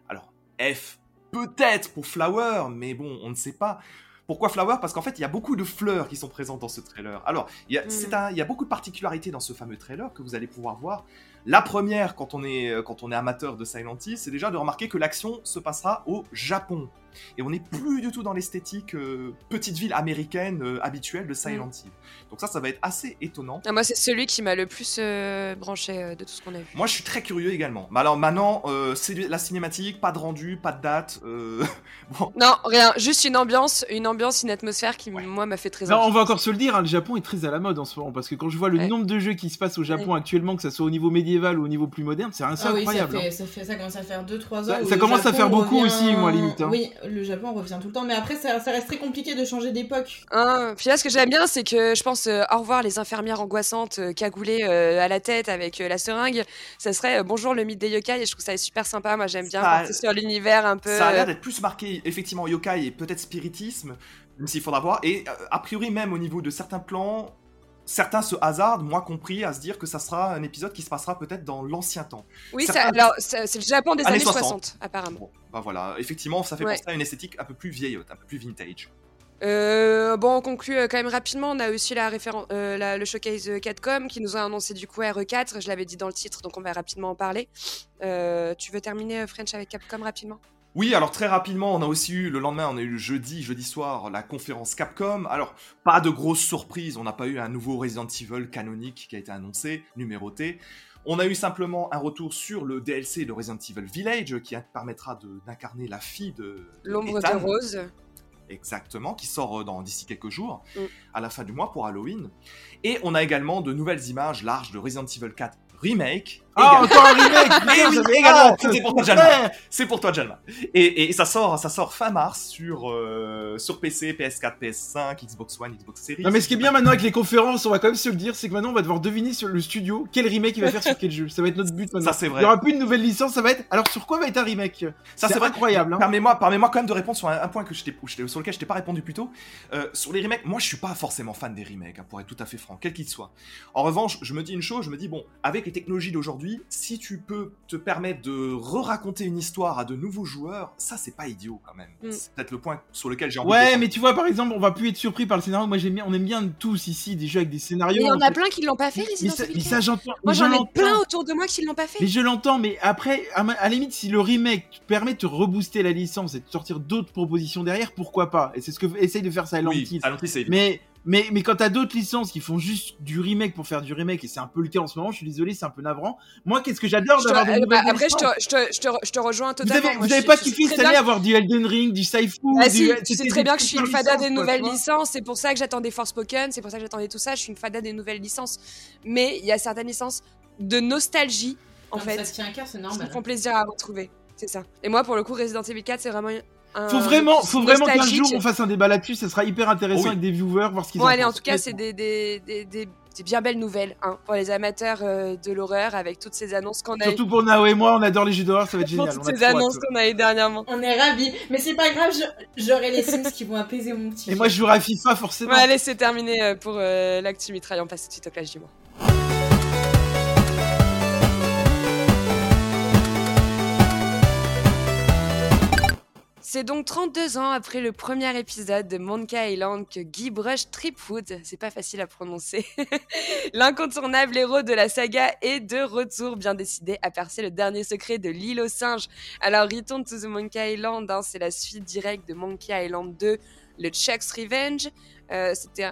Alors, F, peut-être pour Flower, mais bon, on ne sait pas. Pourquoi Flower? Parce qu'en fait, il y a beaucoup de fleurs qui sont présentes dans ce trailer. Alors, il y, a, Mm. c'est un- il y a beaucoup de particularités dans ce fameux trailer que vous allez pouvoir voir. La première, quand on est, euh, quand on est amateur de Silent Hill, c'est déjà de remarquer que l'action se passera au Japon. Et on n'est plus du tout dans l'esthétique euh, petite ville américaine euh, habituelle de Silent Hill. Donc ça, ça va être assez étonnant. Ah, moi, c'est celui qui m'a le plus euh, branché euh, de tout ce qu'on a vu. Moi, je suis très curieux également. Mais alors maintenant, euh, c'est la cinématique, pas de rendu, pas de date. euh, bon, Non, rien, juste une ambiance, une ambiance, une atmosphère qui, Ouais. moi, m'a fait très Non, envie. on va encore se le dire, hein, le Japon est très à la mode en ce moment parce que quand je vois le Ouais. nombre de jeux qui se passent au Japon actuellement, que ça soit au niveau médiéval au niveau plus moderne, c'est assez Ah oui, ça, incroyable. hein. ça, fait, ça commence à faire 2-3 Ça- ans. ça commence à faire beaucoup revient- aussi, moi, limite, hein. Oui, le Japon revient tout le temps, mais après, ça, ça reste très compliqué de changer d'époque. Hein, puis là, ce que j'aime bien, c'est que je pense euh, au revoir les infirmières angoissantes euh, cagoulées euh, à la tête avec euh, la seringue. Ça serait euh, bonjour le mythe des yokai et je trouve ça super sympa. Moi, j'aime bien porter sur l'univers un peu. ça a l'air d'être plus marqué effectivement yokai et peut-être spiritisme, même s'il faudra voir. Et euh, a priori même au niveau de certains plans, certains se hasardent, moi compris, à se dire que ça sera un épisode qui se passera peut-être dans l'ancien temps. Oui, certains- c'est le Japon des Années années 60. 60, apparemment. Bon, bah voilà, effectivement, ça fait Ouais. penser à une esthétique un peu plus vieillotte, un peu plus vintage. Euh, bon, on conclut euh, quand même rapidement. On a aussi la référen- euh, la- le showcase Capcom qui nous a annoncé du coup RE4. Je l'avais dit dans le titre, donc on va rapidement en parler. Euh, tu veux terminer French avec Capcom rapidement? Oui, alors très rapidement, on a aussi eu le lendemain, on a eu le jeudi, jeudi soir, la conférence Capcom. Alors, pas de grosse surprise, on n'a pas eu un nouveau Resident Evil canonique qui a été annoncé, numéroté. On a eu simplement un retour sur le DLC de Resident Evil Village qui permettra d'incarner la fille de L'ombre de Rose. Exactement, qui sort euh, dans d'ici quelques jours, Mm. à la fin du mois pour Halloween. Et on a également de nouvelles images larges de Resident Evil 4 Remake. Ah, encore un remake oui, également, hâte, c'était pour toi. Jalma. C'est pour toi, Jalma. Et, et ça sort, ça sort fin mars sur euh, sur PC, PS4, PS5, Xbox One, Xbox Series. Non mais ce qui est bien maintenant avec les conférences, on va quand même se le dire, c'est que maintenant on va devoir deviner sur le studio quel remake il va faire sur quel jeu. Ça va être notre but maintenant. Ça c'est Il vrai. y aura plus de nouvelle licence, ça va être. Alors sur quoi va être un remake? Ça c'est incroyable. Hein. Permets-moi, permets-moi quand même de répondre sur un, un point que je sur lequel je t'ai pas répondu plus tôt. Euh, sur les remakes, moi je suis pas forcément fan des remakes, hein, pour être tout à fait franc, quel qu'il soit. En revanche, je me dis une chose, je me dis bon, avec les technologies d'aujourd'hui, si tu peux te permettre de re-raconter une histoire à de nouveaux joueurs, ça c'est pas idiot quand même. Mm. C'est peut-être le point sur lequel j'ai envie de Ouais, mais tu vois par exemple, on va plus être surpris par le scénario. Moi j'aime bien, on aime bien tous ici des jeux avec des scénarios. Mais il y en en a fait. plein qui l'ont pas fait, Mais Resident ça, mais 4. ça j'entends. Moi, j'en ai plein autour de moi qui l'ont pas fait. Mais je l'entends, mais après, à, ma- à la limite, si le remake permet de te rebooster la licence et de sortir d'autres propositions derrière, pourquoi pas? Et c'est ce que essaye de faire Silent Oui, Hill. Mais, mais, mais quand t'as d'autres licences qui font juste du remake pour faire du remake, et c'est un peu le cas en ce moment, je suis désolé, c'est un peu navrant. Moi, qu'est-ce que j'adore d'avoir des nouvelles bah, après, je te, je, te, je, te, je te rejoins Vous totalement. avez, Moi, vous avez je- pas kiffé cette année avoir du Elden Ring, du Saifu Ah du- tu sais très bien que je suis une fada licences, des nouvelles licences, c'est pour ça que j'attends des Forspoken, c'est pour ça que j'attendais tout ça, je suis une fada des nouvelles licences. Mais il y a certaines licences de nostalgie, en Quand fait, ça tient à cœur, c'est qui normal. me font plaisir à retrouver. C'est ça. Et moi, pour le coup, Resident Evil 4, c'est vraiment un Faut vraiment, faut vraiment qu'un jour on fasse un débat là-dessus, ça sera hyper intéressant Oui. avec des viewers, voir ce qu'ils Bon, en allez, en tout cas, c'est des, des, des, des- des bien belles nouvelles hein, pour les amateurs euh, de l'horreur avec toutes ces annonces qu'on a eues. Surtout pour Nao et moi, on adore les jeux d'horreur, ça va être pour génial. toutes on a ces annonces qu'on a eues dernièrement. On est ravis. Mais c'est pas grave, j'aurai les Sims qui vont apaiser mon petit. Et moi, je jouerai à FIFA forcément. Bon, allez, c'est terminé euh, pour euh, l'actu mitraille. On passe tout de suite au clash du mois. C'est donc 32 ans après le premier épisode de Monkey Island que Guy Brush Tripwood, c'est pas facile à prononcer, l'incontournable héros de la saga est de retour, bien décidé à percer le dernier secret de l'île aux singes. Alors Return to the Monkey Island, hein, c'est la suite directe de Monkey Island 2, le Chuck's Revenge. Euh, C'était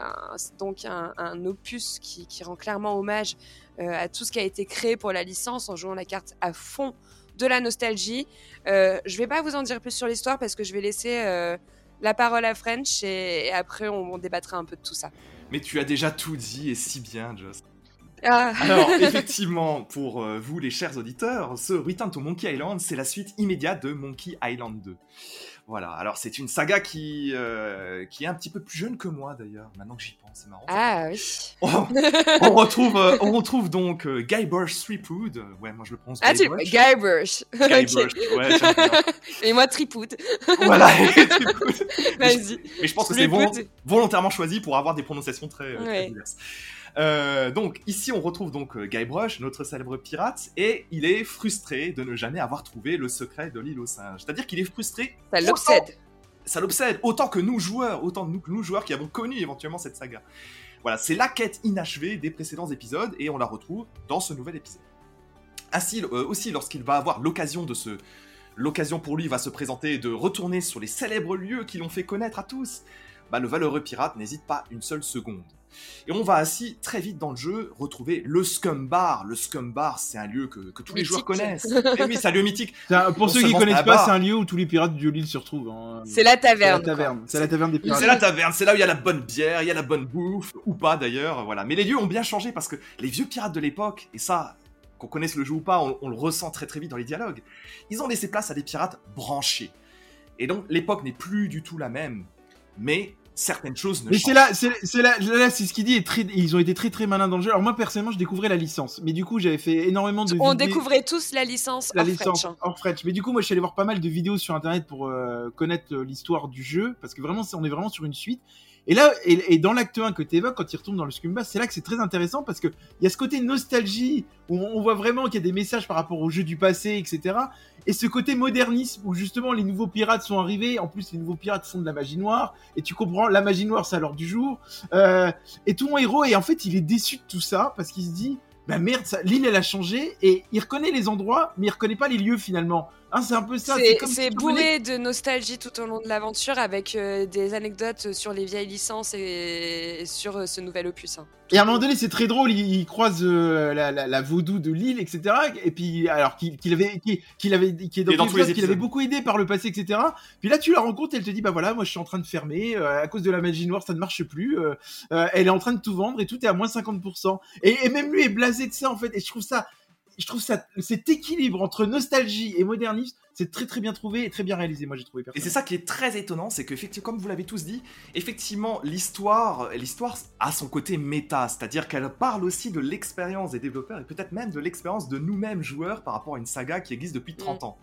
donc un, opus qui, qui rend clairement hommage euh, à tout ce qui a été créé pour la licence en jouant la carte à fond de la nostalgie. Euh, je vais pas vous en dire plus sur l'histoire parce que je vais laisser euh, la parole à French et, et après on, on débattra un peu de tout ça. Mais tu as déjà tout dit et si bien, Joss. Ah, Alors, effectivement, pour euh, vous, les chers auditeurs, ce Return to Monkey Island, c'est la suite immédiate de Monkey Island 2. Voilà, alors c'est une saga qui, euh, qui est un petit peu plus jeune que moi d'ailleurs, maintenant que j'y pense, c'est marrant. ah oui. On, on retrouve, euh, on retrouve donc euh, Guybrush Threepwood, ouais, moi je le prononce Ah, tu Guybrush. Guybrush. Guybrush, Ok. ouais. Et moi Tripoud. voilà, Threepwood. Vas-y. Mais je pense que c'est vol- Threepwood. volontairement choisi pour avoir des prononciations très, euh, très diverses. Euh, donc ici on retrouve donc euh, Guybrush, notre célèbre pirate, et il est frustré de ne jamais avoir trouvé le secret de l'île aux singes. C'est-à-dire qu'il est frustré. Ça l'obsède. Ça l'obsède autant que nous joueurs, autant nous que nous joueurs qui avons connu éventuellement cette saga. Voilà, c'est la quête inachevée des précédents épisodes et on la retrouve dans ce nouvel épisode. Ainsi, euh, aussi, lorsqu'il va avoir l'occasion de se, l'occasion pour lui va se présenter de retourner sur les célèbres lieux qui l'ont fait connaître à tous, bah, le valeureux pirate n'hésite pas une seule seconde. Et on va ainsi très vite dans le jeu retrouver le Scum Bar. Le Scum Bar, c'est un lieu que, que tous les joueurs connaissent. Et oui, c'est un lieu mythique. C'est un- pour Non ceux qui seulement connaissent c'est pas, c'est un lieu où tous les pirates de l'île se retrouvent. hein. C'est la C'est la taverne. C'est la taverne des pirates. C'est la taverne, c'est là où il y a la bonne bière, il y a la bonne bouffe, ou pas d'ailleurs, voilà. Mais les lieux ont bien changé parce que les vieux pirates de l'époque, et ça, qu'on connaisse le jeu ou pas, on, on le ressent très très vite dans les dialogues, ils ont laissé place à des pirates branchés. Et donc l'époque n'est plus du tout la même, mais certaines choses ne Mais changent c'est là, c'est là, là, c'est ce qu'il dit. est très, ils ont été très très malins dans le jeu. Alors moi personnellement, je découvrais la licence, mais du coup, j'avais fait énormément de. On vidéos- découvrait tous la licence la hors licence French, hein. hors French. Mais du coup, moi, je suis allé voir pas mal de vidéos sur internet pour euh, connaître euh, l'histoire du jeu, parce que vraiment, on est vraiment sur une suite. Et là, et, dans l'acte 1 que tu évoques, quand il retourne dans le Scumbass, c'est là que c'est très intéressant parce que il y a ce côté nostalgie où on, voit vraiment qu'il y a des messages par rapport au jeu du passé, etc. Et ce côté modernisme où justement les nouveaux pirates sont arrivés. En plus, les nouveaux pirates font de la magie noire et tu comprends la magie noire, c'est à l'heure du jour. Euh, et tout mon héros, et en fait, il est déçu de tout ça parce qu'il se dit, bah merde, l'île elle a changé et il reconnaît les endroits, mais il reconnaît pas les lieux finalement. Hein, c'est un peu ça. C'est- bourré de nostalgie tout au long de l'aventure avec euh, des anecdotes sur les vieilles licences et, et sur euh, ce nouvel opus. hein. Et à un moment donné, c'est très drôle. Il, il croise euh, la, la, la vaudou de l'île, etc. Et puis, alors qu'il avait, qu'il avait, qui est dans, Et qu'il avait beaucoup aidé par le passé, etc. Puis là, tu la rencontres, elle te dit, bah voilà, moi je suis en train de fermer euh, à cause de la magie noire, ça ne marche plus. euh, euh, elle est en train de tout vendre et tout est à moins 50%. Et, et même lui est blasé de ça en fait. Et je trouve ça, je trouve ça, cet équilibre entre nostalgie et modernisme, c'est très très bien trouvé et très bien réalisé. Moi, j'ai trouvé. Et c'est ça qui est très étonnant, c'est qu'effectivement, comme vous l'avez tous dit, effectivement, l'histoire, l'histoire a son côté méta, c'est-à-dire qu'elle parle aussi de l'expérience des développeurs et peut-être même de l'expérience de nous-mêmes joueurs par rapport à une saga qui existe depuis 30 ans.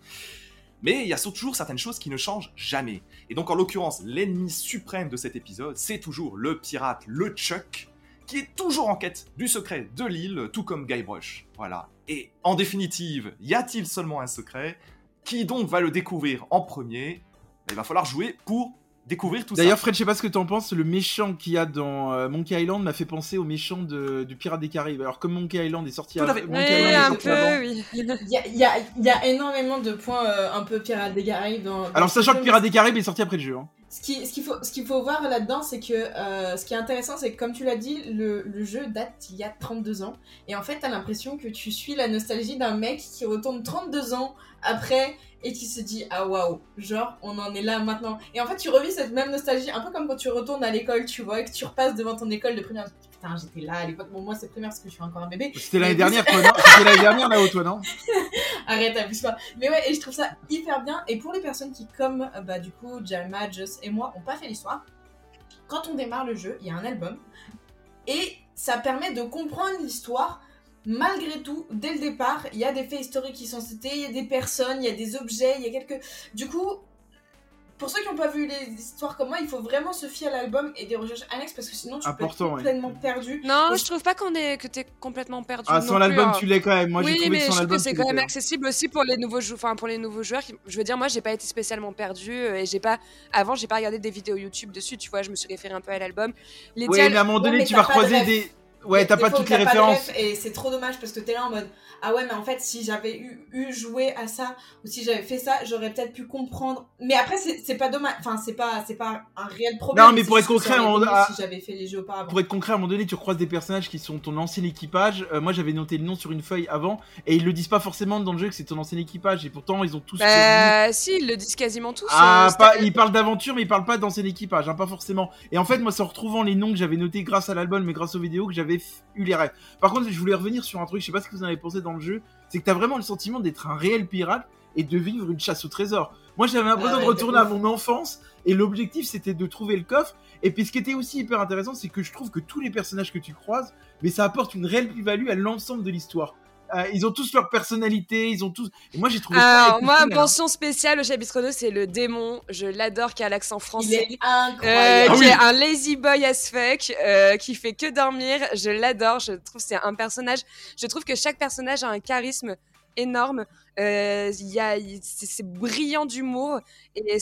Mais il y a toujours certaines choses qui ne changent jamais. Et donc, en l'occurrence, l'ennemi suprême de cet épisode, c'est toujours le pirate, le Chuck, qui est toujours en quête du secret de l'île, tout comme Guybrush. Voilà. Et en définitive, y a-t-il seulement un secret? Qui donc va le découvrir en premier? Il va falloir jouer pour découvrir tout ça. D'ailleurs, Fred, je sais pas ce que t'en penses, le méchant qu'il y a dans euh, Monkey Island m'a fait penser au méchant de, du Pirate des Caraïbes. Alors, comme Monkey Island est sorti Tout à avant- fait. Monkey Oui, Island est un sorti avant- peu, oui. Il y a, il y a- il y a énormément de points euh, un peu Pirates des Caraïbes dans. dans Alors, sachant que Pirate des Caraïbes est sorti après le jeu. Hein. Ce qui- ce qu'il faut, ce qu'il faut voir là-dedans, c'est que euh, ce qui est intéressant, c'est que comme tu l'as dit, le, le jeu date il y a 32 ans. Et en fait, t'as l'impression que tu suis la nostalgie d'un mec qui retourne 32 ans après et qui se dit ah waouh, genre on en est là maintenant. Et en fait, tu revis cette même nostalgie, un peu comme quand tu retournes à l'école, tu vois, et que tu repasses devant ton école de primaire. Putain, j'étais là à l'époque. Bon, moi, c'est primaire parce que je suis encore un bébé. C'était l'année dernière, toi, non C'était l'année dernière là-haut, toi, non Arrête, abuse pas. Mais ouais, et je trouve ça hyper bien. Et pour les personnes qui, comme euh, bah, du coup, Jalma, Just et moi, ont pas fait l'histoire, quand on démarre le jeu, il y a un album. Et ça permet de comprendre l'histoire. Malgré tout, dès le départ, il y a des faits historiques qui sont cités, il y a des personnes, il y a des objets, il y a quelques. Du coup, pour ceux qui n'ont pas vu les histoires comme moi, il faut vraiment se fier à l'album et des recherches annexes parce que sinon tu peux Important, être ouais. complètement perdu. Non, Moi, je trouve pas qu'on est que t'es complètement perdu. Ah, non sans l'album, hein. tu l'es quand même. Moi, j'ai oui, trouvé mais que je trouve que c'est quand même l'étais. accessible aussi pour les nouveaux jou- enfin pour les nouveaux joueurs. qui- Je veux dire, moi, j'ai pas été spécialement perdu et j'ai pas avant, j'ai pas regardé des vidéos YouTube dessus. Tu vois, je me suis référé un peu à l'album. Les dialogues- mais à un moment donné, tu vas de ref. des. Ouais, t'as pas fois, toutes les références. et c'est trop dommage parce que t'es là en mode ah ouais mais en fait si j'avais eu, eu joué à ça ou si j'avais fait ça j'aurais peut-être pu comprendre mais après c'est c'est pas dommage enfin c'est pas c'est pas un réel problème Non, mais pour être concret, aurait on été a- mieux si j'avais fait les jeux auparavant Pour être concret, à un moment donné, tu recroises des personnages qui sont ton ancien équipage. Euh, moi, j'avais noté le nom sur une feuille avant, et ils le disent pas forcément dans le jeu que c'est ton ancien équipage, et pourtant, ils ont tous. Bah, si, ils le disent quasiment tous. Ah, euh, pas, ils parlent d'aventure, mais ils parlent pas d'ancien équipage, hein, pas forcément. Et en fait, moi, c'est en retrouvant les noms que j'avais notés grâce à l'album, mais grâce aux vidéos, que j'avais eu les rêves. Par contre, je voulais revenir sur un truc, je sais pas ce que vous en avez pensé dans le jeu, c'est que t'as vraiment le sentiment d'être un réel pirate et de vivre une chasse au trésor. Moi, j'avais l'impression Ah ouais, de retourner à mon enfance, et l'objectif, c'était de trouver le coffre. Et puis, ce qui était aussi hyper intéressant, c'est que je trouve que tous les personnages que tu croises, mais ça apporte une réelle plus-value à l'ensemble de l'histoire. Euh, ils ont tous leur personnalité, ils ont tous. Et moi, j'ai trouvé ça Alors, moi, hein. mention spéciale au chapitre 2, c'est le démon. Je l'adore, qui a l'accent il français. Euh, incroyable Ah qui oui. est un lazy boy as fuck, euh, qui fait que dormir. Je l'adore. Je trouve que c'est un personnage. Je trouve que chaque personnage a un charisme énorme. Euh, c'est brillant d'humour et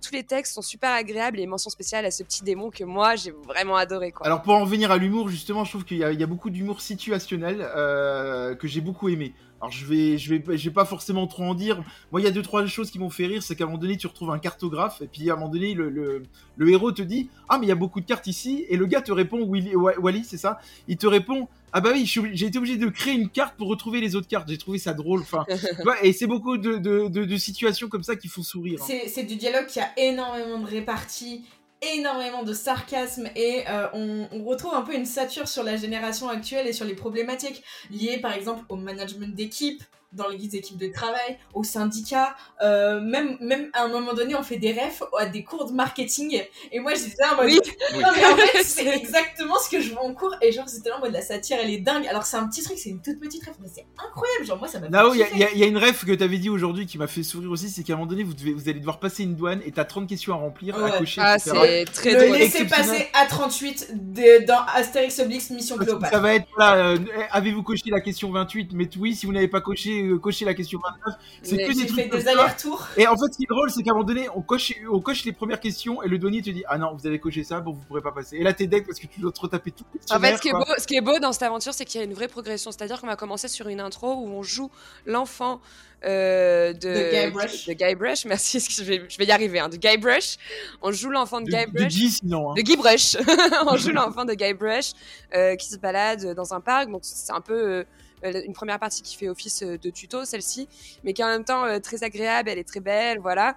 tous les textes sont super agréables. Et mention spéciale à ce petit démon que moi j'ai vraiment adoré. Alors pour en venir à l'humour, justement, je trouve qu'il y, a- beaucoup d'humour situationnel euh, que j'ai beaucoup aimé. Alors je vais, je vais, je vais pas forcément trop en dire. Moi, il y a deux trois choses qui m'ont fait rire, c'est qu'à un moment donné, tu retrouves un cartographe et puis à un moment donné, le, le, héros te dit ah mais il y a beaucoup de cartes ici et le gars te répond Willy, Wa- Wally, c'est ça? Il te répond ah bah oui, j'ai été obligé de créer une carte pour retrouver les autres cartes. J'ai trouvé ça drôle. Enfin, et c'est beaucoup de, de, de, de situations comme ça qui font sourire. hein. C'est du dialogue qui a énormément de répartie, énormément de sarcasme et euh, on, on retrouve un peu une satire sur la génération actuelle et sur les problématiques liées par exemple au management d'équipe dans les équipes de travail, aux syndicats, euh, même, même à un moment donné on fait des refs à des cours de marketing. Et moi j'étais là en mode Oui. Oui. non mais en fait c'est exactement ce que je vois en cours. Et genre c'était là en mode la satire elle est dingue. Alors c'est un petit truc c'est une toute petite ref mais c'est incroyable. Genre moi ça m'a Là il y, y y a une ref que t'avais dit aujourd'hui qui m'a fait sourire aussi, c'est qu'à un moment donné, vous, devez, vous allez devoir passer une douane et t'as 30 questions à remplir, à cocher, Ah, c'est très le drôle. laisser passer à 38 de- dans Astérix Obélix Mission Cléopâtre. ça va être là, euh, avez-vous coché la question 28 Mais oui, si vous n'avez pas coché, euh, coché la question 29, c'est que des trucs des allers-retours. Et en fait, ce qui est drôle, c'est qu'à un moment donné, on coche, on coche les premières questions et le douanier te dit Ah non, vous avez coché ça, bon, vous pourrez pas passer. Et là, t'es deck parce que tu dois te retaper tout En fait, ce qui, est beau, ce qui est beau dans cette aventure, c'est qu'il y a une vraie progression. C'est-à-dire qu'on va commencer sur une intro où on joue l'enfant euh, de, De Guybrush. Merci, je vais, je vais y arriver. Hein, de Guybrush. On joue l'enfant de, de, de Guybrush. Guy, sinon. hein. De Guybrush. on joue l'enfant de Guybrush euh, qui se balade dans un parc. Donc c'est un peu euh, une première partie qui fait office euh, de tuto, celle-ci, mais qui est en même temps euh, très agréable. Elle est très belle, voilà.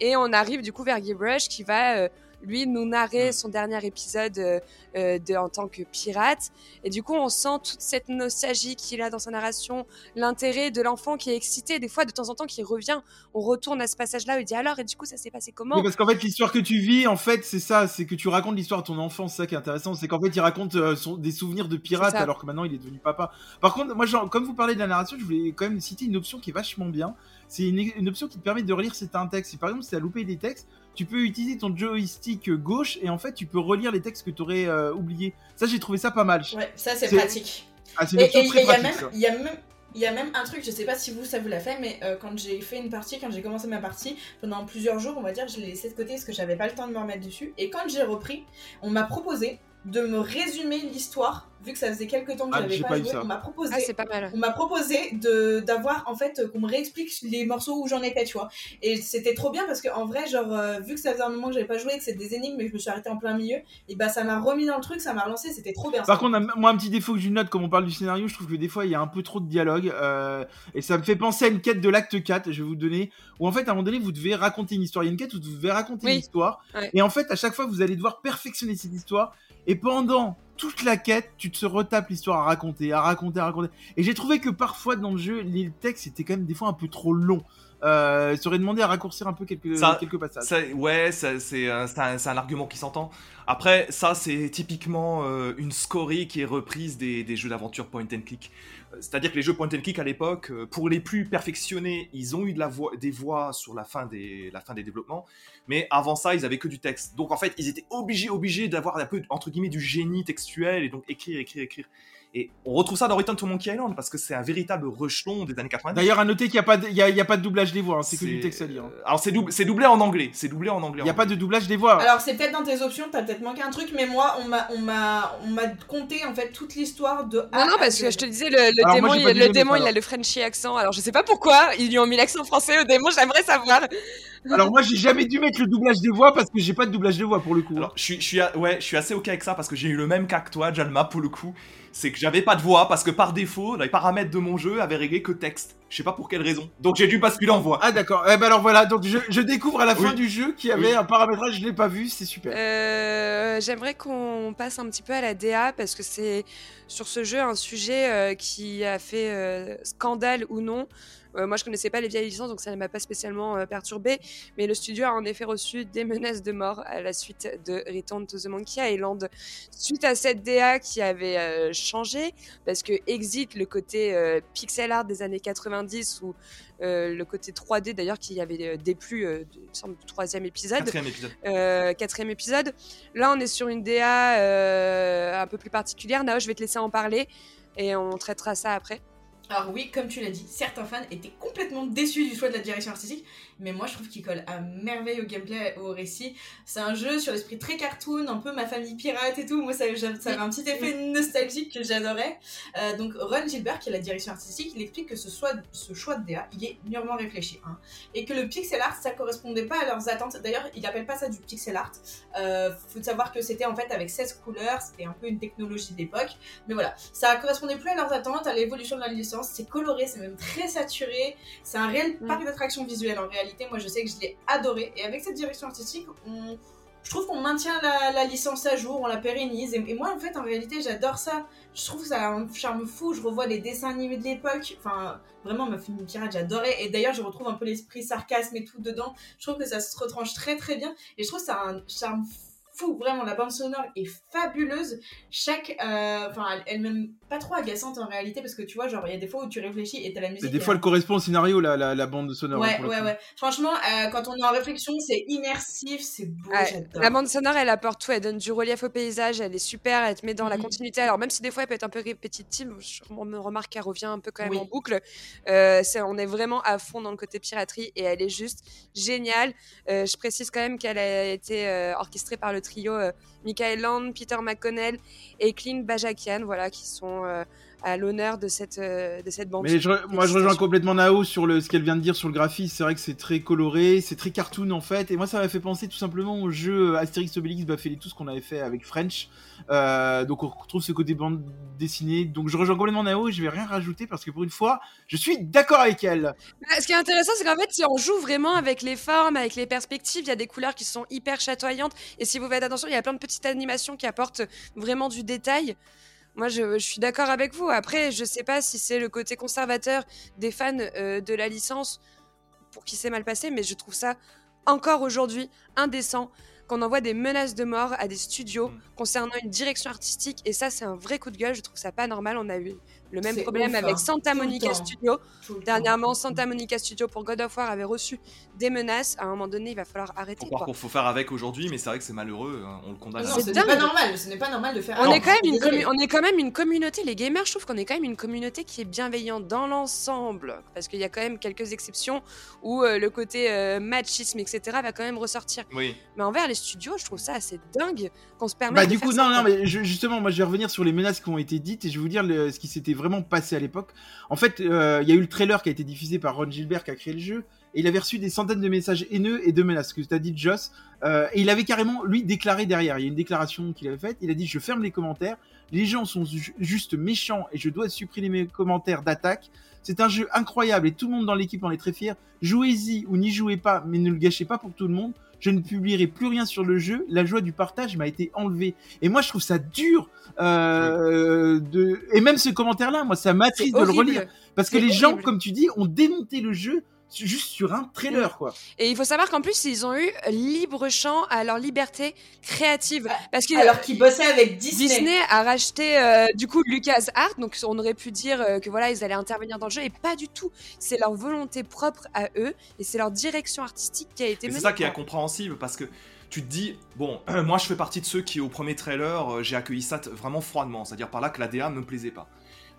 Et on arrive du coup vers Guybrush qui va euh, lui nous narrer son dernier épisode euh, euh, de, en tant que pirate. Et du coup, on sent toute cette nostalgie qu'il a dans sa narration, l'intérêt de l'enfant qui est excité. Des fois, de temps en temps, qui revient, on retourne à ce passage-là et il dit alors, et du coup, ça s'est passé comment? Parce qu'en fait, l'histoire que tu vis, en fait, c'est ça, c'est que tu racontes l'histoire à ton enfant, c'est ça qui est intéressant, c'est qu'en fait, il raconte euh, son- des souvenirs de pirate alors que maintenant il est devenu papa. Par contre, moi, genre, comme vous parlez de la narration, je voulais quand même citer une option qui est vachement bien. C'est une, une option qui te permet de relire certains textes. Si par exemple, si t'as loupé des textes, tu peux utiliser ton joystick gauche et en fait, tu peux relire les textes que tu aurais oubliés. Ça, j'ai trouvé ça pas mal. Ouais, ça c'est pratique. Ah, c'est Et y, y il y a même un truc, je sais pas si vous ça vous l'a fait, mais euh, quand j'ai fait une partie, quand j'ai commencé ma partie, pendant plusieurs jours, on va dire, je l'ai laissé de côté parce que j'avais pas le temps de me remettre dessus. Et quand j'ai repris, on m'a proposé de me résumer l'histoire vu que ça faisait quelques temps que Ah, j'avais pas, joué, on m'a proposé. Ah, c'est pas mal. on m'a proposé de d'avoir en fait qu'on me réexplique les morceaux où j'en étais tu vois et c'était trop bien parce que en vrai genre euh, vu que ça faisait un moment que j'avais pas joué que c'est des énigmes mais je me suis arrêtée en plein milieu et bah ça m'a remis dans le truc ça m'a relancé c'était trop bien Par ça. contre, moi, un petit défaut que je note, comme on parle du scénario, je trouve que des fois, il y a un peu trop de dialogue. euh, et ça me fait penser à une quête de l'acte 4, je vais vous donner, où en fait, à un moment donné, vous devez raconter une histoire. Il y a une quête où vous devez raconter Oui. une histoire. Ouais. Et en fait, à chaque fois, vous allez devoir perfectionner cette histoire. Et pendant toute la quête, tu te retapes l'histoire à raconter, à raconter, à raconter. Et j'ai trouvé que parfois, dans le jeu, les textes étaient quand même des fois un peu trop longs. Euh, ça aurait demandé à raccourcir un peu quelques, Ça- quelques passages. Ça, ouais, c'est un, argument qui s'entend. Après, ça, c'est typiquement euh, une scorie qui est reprise des, des jeux d'aventure point and click. C'est-à-dire que les jeux point and click à l'époque, euh, pour les plus perfectionnés, ils ont eu de la voix, des voix sur la fin des, la fin des développements. Mais avant ça, ils avaient que du texte. Donc en fait, ils étaient obligés, obligés d'avoir un peu, entre guillemets, du génie textuel et donc écrire, écrire, écrire. Et on retrouve ça dans Return to Monkey Island parce que c'est un véritable rejeton des années 90. D'ailleurs, à noter qu'il n'y a, pas de- y a, il y a pas de doublage des voix, hein, c'est que du texte à lire. euh, Alors c'est doublé en anglais. C'est doublé en anglais. Il n'y a pas de doublage des voix. Alors c'est peut-être dans tes options t'as peut-être manqué un truc mais moi on m'a compté en fait toute l'histoire de A Non, non, parce que je te disais, le, le Alors, démon, moi, il, le démon, il a le Frenchy accent. Alors, je sais pas pourquoi ils lui ont mis l'accent français au démon, j'aimerais savoir. Alors moi j'ai jamais dû mettre le doublage des voix parce que j'ai pas de doublage de voix pour le coup. Alors, je suis, je suis, a- ouais, je suis assez ok avec ça parce que j'ai eu le même cas que toi, Jalma, pour le coup. C'est que j'avais pas de voix parce que par défaut, les paramètres de mon jeu avaient réglé que texte. Je sais pas pour quelle raison. Donc j'ai dû basculer en voix. Ah d'accord. Eh ben alors voilà, donc je, je découvre à la fin Oui. du jeu qu'il y avait Oui. un paramétrage, je l'ai pas vu, c'est super. Euh, J'aimerais qu'on passe un petit peu à la DA parce que c'est sur ce jeu un sujet euh, qui a fait euh, scandale ou non. Euh, moi, je connaissais pas les vieilles licences, donc ça ne m'a pas spécialement euh, perturbé. Mais le studio a en effet reçu des menaces de mort à la suite de Return to the Monkey Island. Suite à cette DA qui avait euh, changé, parce que exit le côté euh, pixel art des années 90 ou le côté 3D d'ailleurs qui avait déplu il me semble, du troisième épisode Quatrième épisode. quatrième épisode. Là, on est sur une DA un peu plus particulière. Nao, je vais te laisser en parler et on traitera ça après. Alors oui, comme tu l'as dit, certains fans étaient complètement déçus du choix de la direction artistique, mais moi je trouve qu'il colle à merveille au gameplay, au récit. C'est un jeu sur l'esprit très cartoon, un peu ma famille pirate et tout. Moi ça, ça avait un petit effet nostalgique que j'adorais. Euh, donc Ron Gilbert, qui est la direction artistique, il explique que ce, soit, ce choix de DA, il est mûrement réfléchi. hein. Et que le pixel art, ça correspondait pas à leurs attentes. D'ailleurs, il appelle pas ça du pixel art. Euh, faut savoir que c'était en fait avec 16 couleurs, c'était un peu une technologie de l'époque. Mais voilà, ça correspondait plus à leurs attentes, à l'évolution de la licence. C'est coloré, c'est même très saturé. C'est un réel Mm. parc d'attractions visuelles en réalité. Moi, je sais que je l'ai adoré. Et avec cette direction artistique, on... je trouve qu'on maintient la, licence à jour, on la pérennise. Et, moi, en fait, en réalité, j'adore ça. Je trouve ça a un charme fou. Je revois les dessins animés de l'époque. Enfin, vraiment, ma famille pirate, j'adorais. Et d'ailleurs, je retrouve un peu l'esprit sarcasme et tout dedans. Je trouve que ça se retranche très très bien. Et je trouve ça a un charme fou. Vraiment, la bande sonore est fabuleuse. Chaque. euh, Enfin, elle- elle-même pas trop agaçante en réalité. Parce que tu vois, genre, il y a des fois où tu réfléchis et t'as la musique. Et des et fois elle correspond au scénario la, la, la bande sonore. hein, Ouais, ouais, ouais. Franchement, euh, quand on est en réflexion, c'est immersif, c'est beau, j'adore. La bande sonore, elle apporte tout. Elle donne du relief au paysage. Elle est super. Elle te met dans la Mhm. continuité. Alors, même si des fois, elle peut être un peu répétitive, je on me remarque qu'elle revient un peu quand même Oui. en boucle. Euh, c'est- on est vraiment à fond dans le côté piraterie et elle est juste géniale. Euh, je précise quand même qu'elle a été euh, orchestrée par le trio euh, Michael Land, Peter McConnell et Clint Bajakian, voilà, qui sont euh, à l'honneur de cette, euh, de cette bande. Mais je moi je rejoins complètement Nao sur le, ce qu'elle vient de dire sur le graphisme. C'est vrai que c'est très coloré, c'est très cartoon en fait. Et moi ça m'a fait penser tout simplement au jeu Astérix Obélix Baffé tout ce qu'on avait fait avec French. Euh, donc on retrouve ce côté bande dessinée. Donc je rejoins complètement Nao et je vais rien rajouter parce que pour une fois je suis d'accord avec elle. Bah, Ce qui est intéressant, c'est qu'en fait, si on joue vraiment avec les formes, avec les perspectives, il y a des couleurs qui sont hyper chatoyantes. Et si vous faites attention, il y a plein de petites animations qui apportent vraiment du détail. Moi, je, je suis d'accord avec vous. Après, je sais pas si c'est le côté conservateur des fans euh, de la licence pour qui c'est mal passé, mais je trouve ça encore aujourd'hui indécent qu'on envoie des menaces de mort à des studios Mm. concernant une direction artistique. Et ça, c'est un vrai coup de gueule. Je trouve ça pas normal. On a eu le même problème ouf, avec hein. Santa Monica. Studio. Dernièrement, Santa Monica Studio pour God of War avait reçu des menaces. À un moment donné, il va falloir arrêter. Faut qu'on faut faire avec aujourd'hui, mais c'est vrai que c'est malheureux, hein, on le condamne. Non, C'est ce n'est pas normal. Ce n'est pas normal de faire. On est, quand même une on est quand même une communauté, les gamers, je trouve qu'on est quand même une communauté qui est bienveillante dans l'ensemble. Parce qu'il y a quand même quelques exceptions où euh, le côté euh, machisme, etc., va quand même ressortir. Oui. Mais envers les studios, je trouve ça assez dingue qu'on se permette Bah de du faire coup ça, non non mais je- justement moi je vais revenir sur les menaces qui ont été dites et je vais vous dire le- ce qui s'était vraiment passé à l'époque. En fait euh, il y a eu le trailer qui a été diffusé par Ron Gilbert qui a créé le jeu et il avait reçu des centaines de messages haineux et de menaces que tu as dit Joss Euh, et il avait carrément lui déclaré derrière. Il y a une déclaration qu'il avait faite. Il a dit je ferme les commentaires. Les gens sont ju- juste méchants et je dois supprimer mes commentaires d'attaque. C'est un jeu incroyable et tout le monde dans l'équipe en est très fier. Jouez-y ou n'y jouez pas, mais ne le gâchez pas pour tout le monde. Je ne publierai plus rien sur le jeu. La joie du partage m'a été enlevée. Et moi, je trouve ça dur. Euh, de... Et même ce commentaire-là, moi, ça m'attriste de le relire. Parce que les gens, comme tu dis, ont démonté le jeu juste sur un trailer, quoi. Et il faut savoir qu'en plus, ils ont eu libre champ à leur liberté créative. Parce que Alors qu'ils bossaient avec Disney. Disney a racheté euh, du coup Lucas Art, donc on aurait pu dire euh, que voilà ils allaient intervenir dans le jeu et pas du tout. C'est leur volonté propre à eux et c'est leur direction artistique qui a été menée. c'est ça qui est incompréhensible parce que tu te dis, bon, moi je fais partie de ceux qui au premier trailer, euh, j'ai accueilli ça vraiment froidement, c'est-à-dire par là que la DA ne me plaisait pas.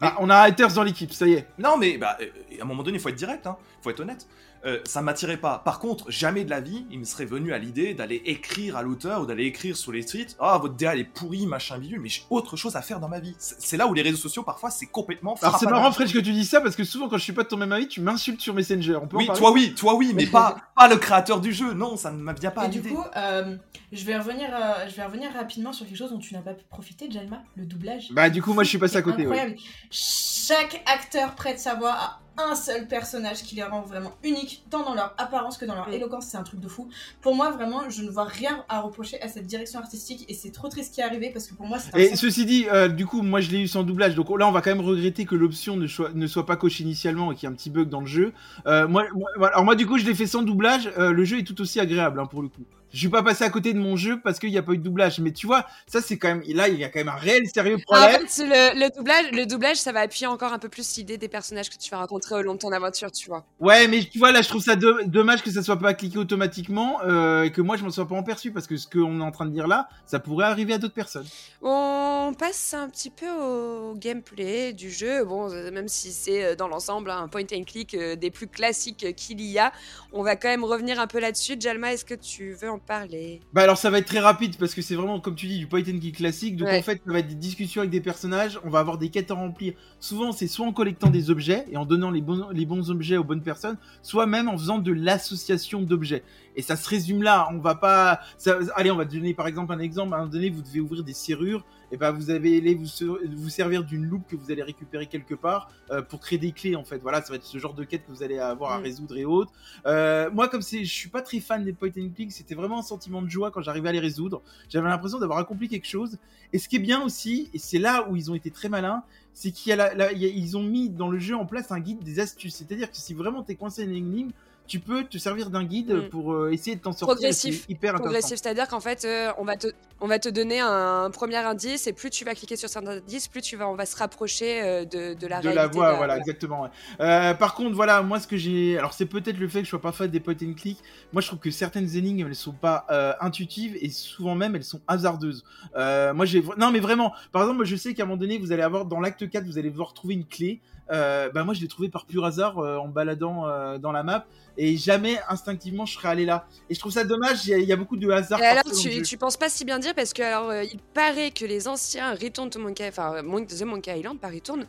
Ah, on a haters dans l'équipe, ça y est. Non mais bah, euh, à un moment donné, il faut être direct, hein, faut être honnête. Euh, ça m'attirait pas. Par contre, jamais de la vie, il me serait venu à l'idée d'aller écrire à l'auteur ou d'aller écrire sur les tweets Ah, votre DA elle est pourrie, machin bidule, mais j'ai autre chose à faire dans ma vie. C'est là où les réseaux sociaux, parfois, c'est complètement. Alors c'est marrant, Fred, que tu dis ça parce que souvent, quand je suis pas de ton même avis, tu m'insultes sur Messenger. On peut en Oui, toi oui, toi oui, mais pas, pas le créateur du jeu. Non, ça ne me vient pas à Et du l'idée. coup, euh, je, vais revenir, euh, je vais revenir rapidement sur quelque chose dont tu n'as pas pu profiter, Jalma, le doublage. Bah, du coup, moi, je suis passé à côté. ouais. Chaque acteur prête sa voix à un seul personnage qui les rend vraiment uniques, tant dans leur apparence que dans leur éloquence. C'est un truc de fou. Pour moi, vraiment, je ne vois rien à reprocher à cette direction artistique et c'est trop triste ce qui est arrivé parce que pour moi, c'est un Et ceci dit, euh, du coup, moi je l'ai eu sans doublage, donc là on va quand même regretter que l'option ne soit, ne soit pas cochée initialement et qu'il y ait un petit bug dans le jeu. Euh, moi, moi- alors moi du coup je l'ai fait sans doublage, euh, le jeu est tout aussi agréable hein, pour le coup. Je suis pas passé à côté de mon jeu parce qu'il n'y a pas eu de doublage, mais tu vois, ça c'est quand même, là il y a quand même un réel sérieux Ah, en problème. fait, c'est le, le doublage, le doublage, ça va appuyer encore un peu plus l'idée des personnages que tu vas rencontrer au long de ton aventure, tu vois. Ouais, mais tu vois là je trouve ça do- dommage que ça soit pas cliqué automatiquement euh, et que moi je m'en sois pas aperçu parce que ce qu'on est en train de dire là, ça pourrait arriver à d'autres personnes. On passe un petit peu au gameplay du jeu. Bon, euh, même si c'est euh, dans l'ensemble hein, un point and click euh, des plus classiques qu'il y a, on va quand même revenir un peu là-dessus. Jalma, est-ce que tu veux en parler Bah alors ça va être très rapide parce que c'est vraiment comme tu dis du point and click classique. Donc Ouais. en fait ça va être des discussions avec des personnages. On va avoir des quêtes à remplir. Souvent c'est soit en collectant des objets et en donnant les bons les bons objets aux bonnes personnes, soit même en faisant de l'association d'objets. Et ça se résume là. On va pas. ça- allez on va donner par exemple un exemple. À un moment donné vous devez ouvrir des serrures. Et ben vous allez vous, se- vous servir d'une loupe que vous allez récupérer quelque part euh, pour créer des clés en fait. Voilà ça va être ce genre de quête que vous allez avoir à Mm. résoudre et autres. Euh, moi, comme c'est, je suis pas très fan des point and click, c'était vraiment un sentiment de joie quand j'arrivais à les résoudre. J'avais l'impression d'avoir accompli quelque chose. Et ce qui est bien aussi, et c'est là où ils ont été très malins, c'est qu'ils ils ont mis dans le jeu en place un guide des astuces. C'est-à-dire que si vraiment t'es coincé dans une énigme, tu peux te servir d'un guide Mm. pour euh, essayer de t'en sortir. Progressif. Hyper intéressant. Progressif, c'est-à-dire qu'en fait, euh, on, va te, on va te donner un premier indice et plus tu vas cliquer sur cet indice, plus tu vas, on va se rapprocher euh, de, de la de réalité. la voix, de- voilà, exactement. ouais. Euh, par contre, voilà, moi ce que j'ai, alors c'est peut-être le fait que je sois pas fan des point and click. Moi, je trouve que certaines énigmes, elles sont pas intuitives et souvent même elles sont hasardeuses. Moi, j'ai, non mais vraiment. Par exemple, moi, je sais qu'à un moment donné, vous allez avoir dans l'acte 4, vous allez devoir trouver une clé. Euh, bah moi, je l'ai trouvé par pur hasard euh, en baladant euh, dans la map et jamais instinctivement je serais allé là. Et je trouve ça dommage. Il y, a- il y a beaucoup de hasard. Et alors, tu, tu penses pas si bien dire parce que alors euh, il paraît que les anciens Return to Monkey, enfin The Monkey Island, pas Return,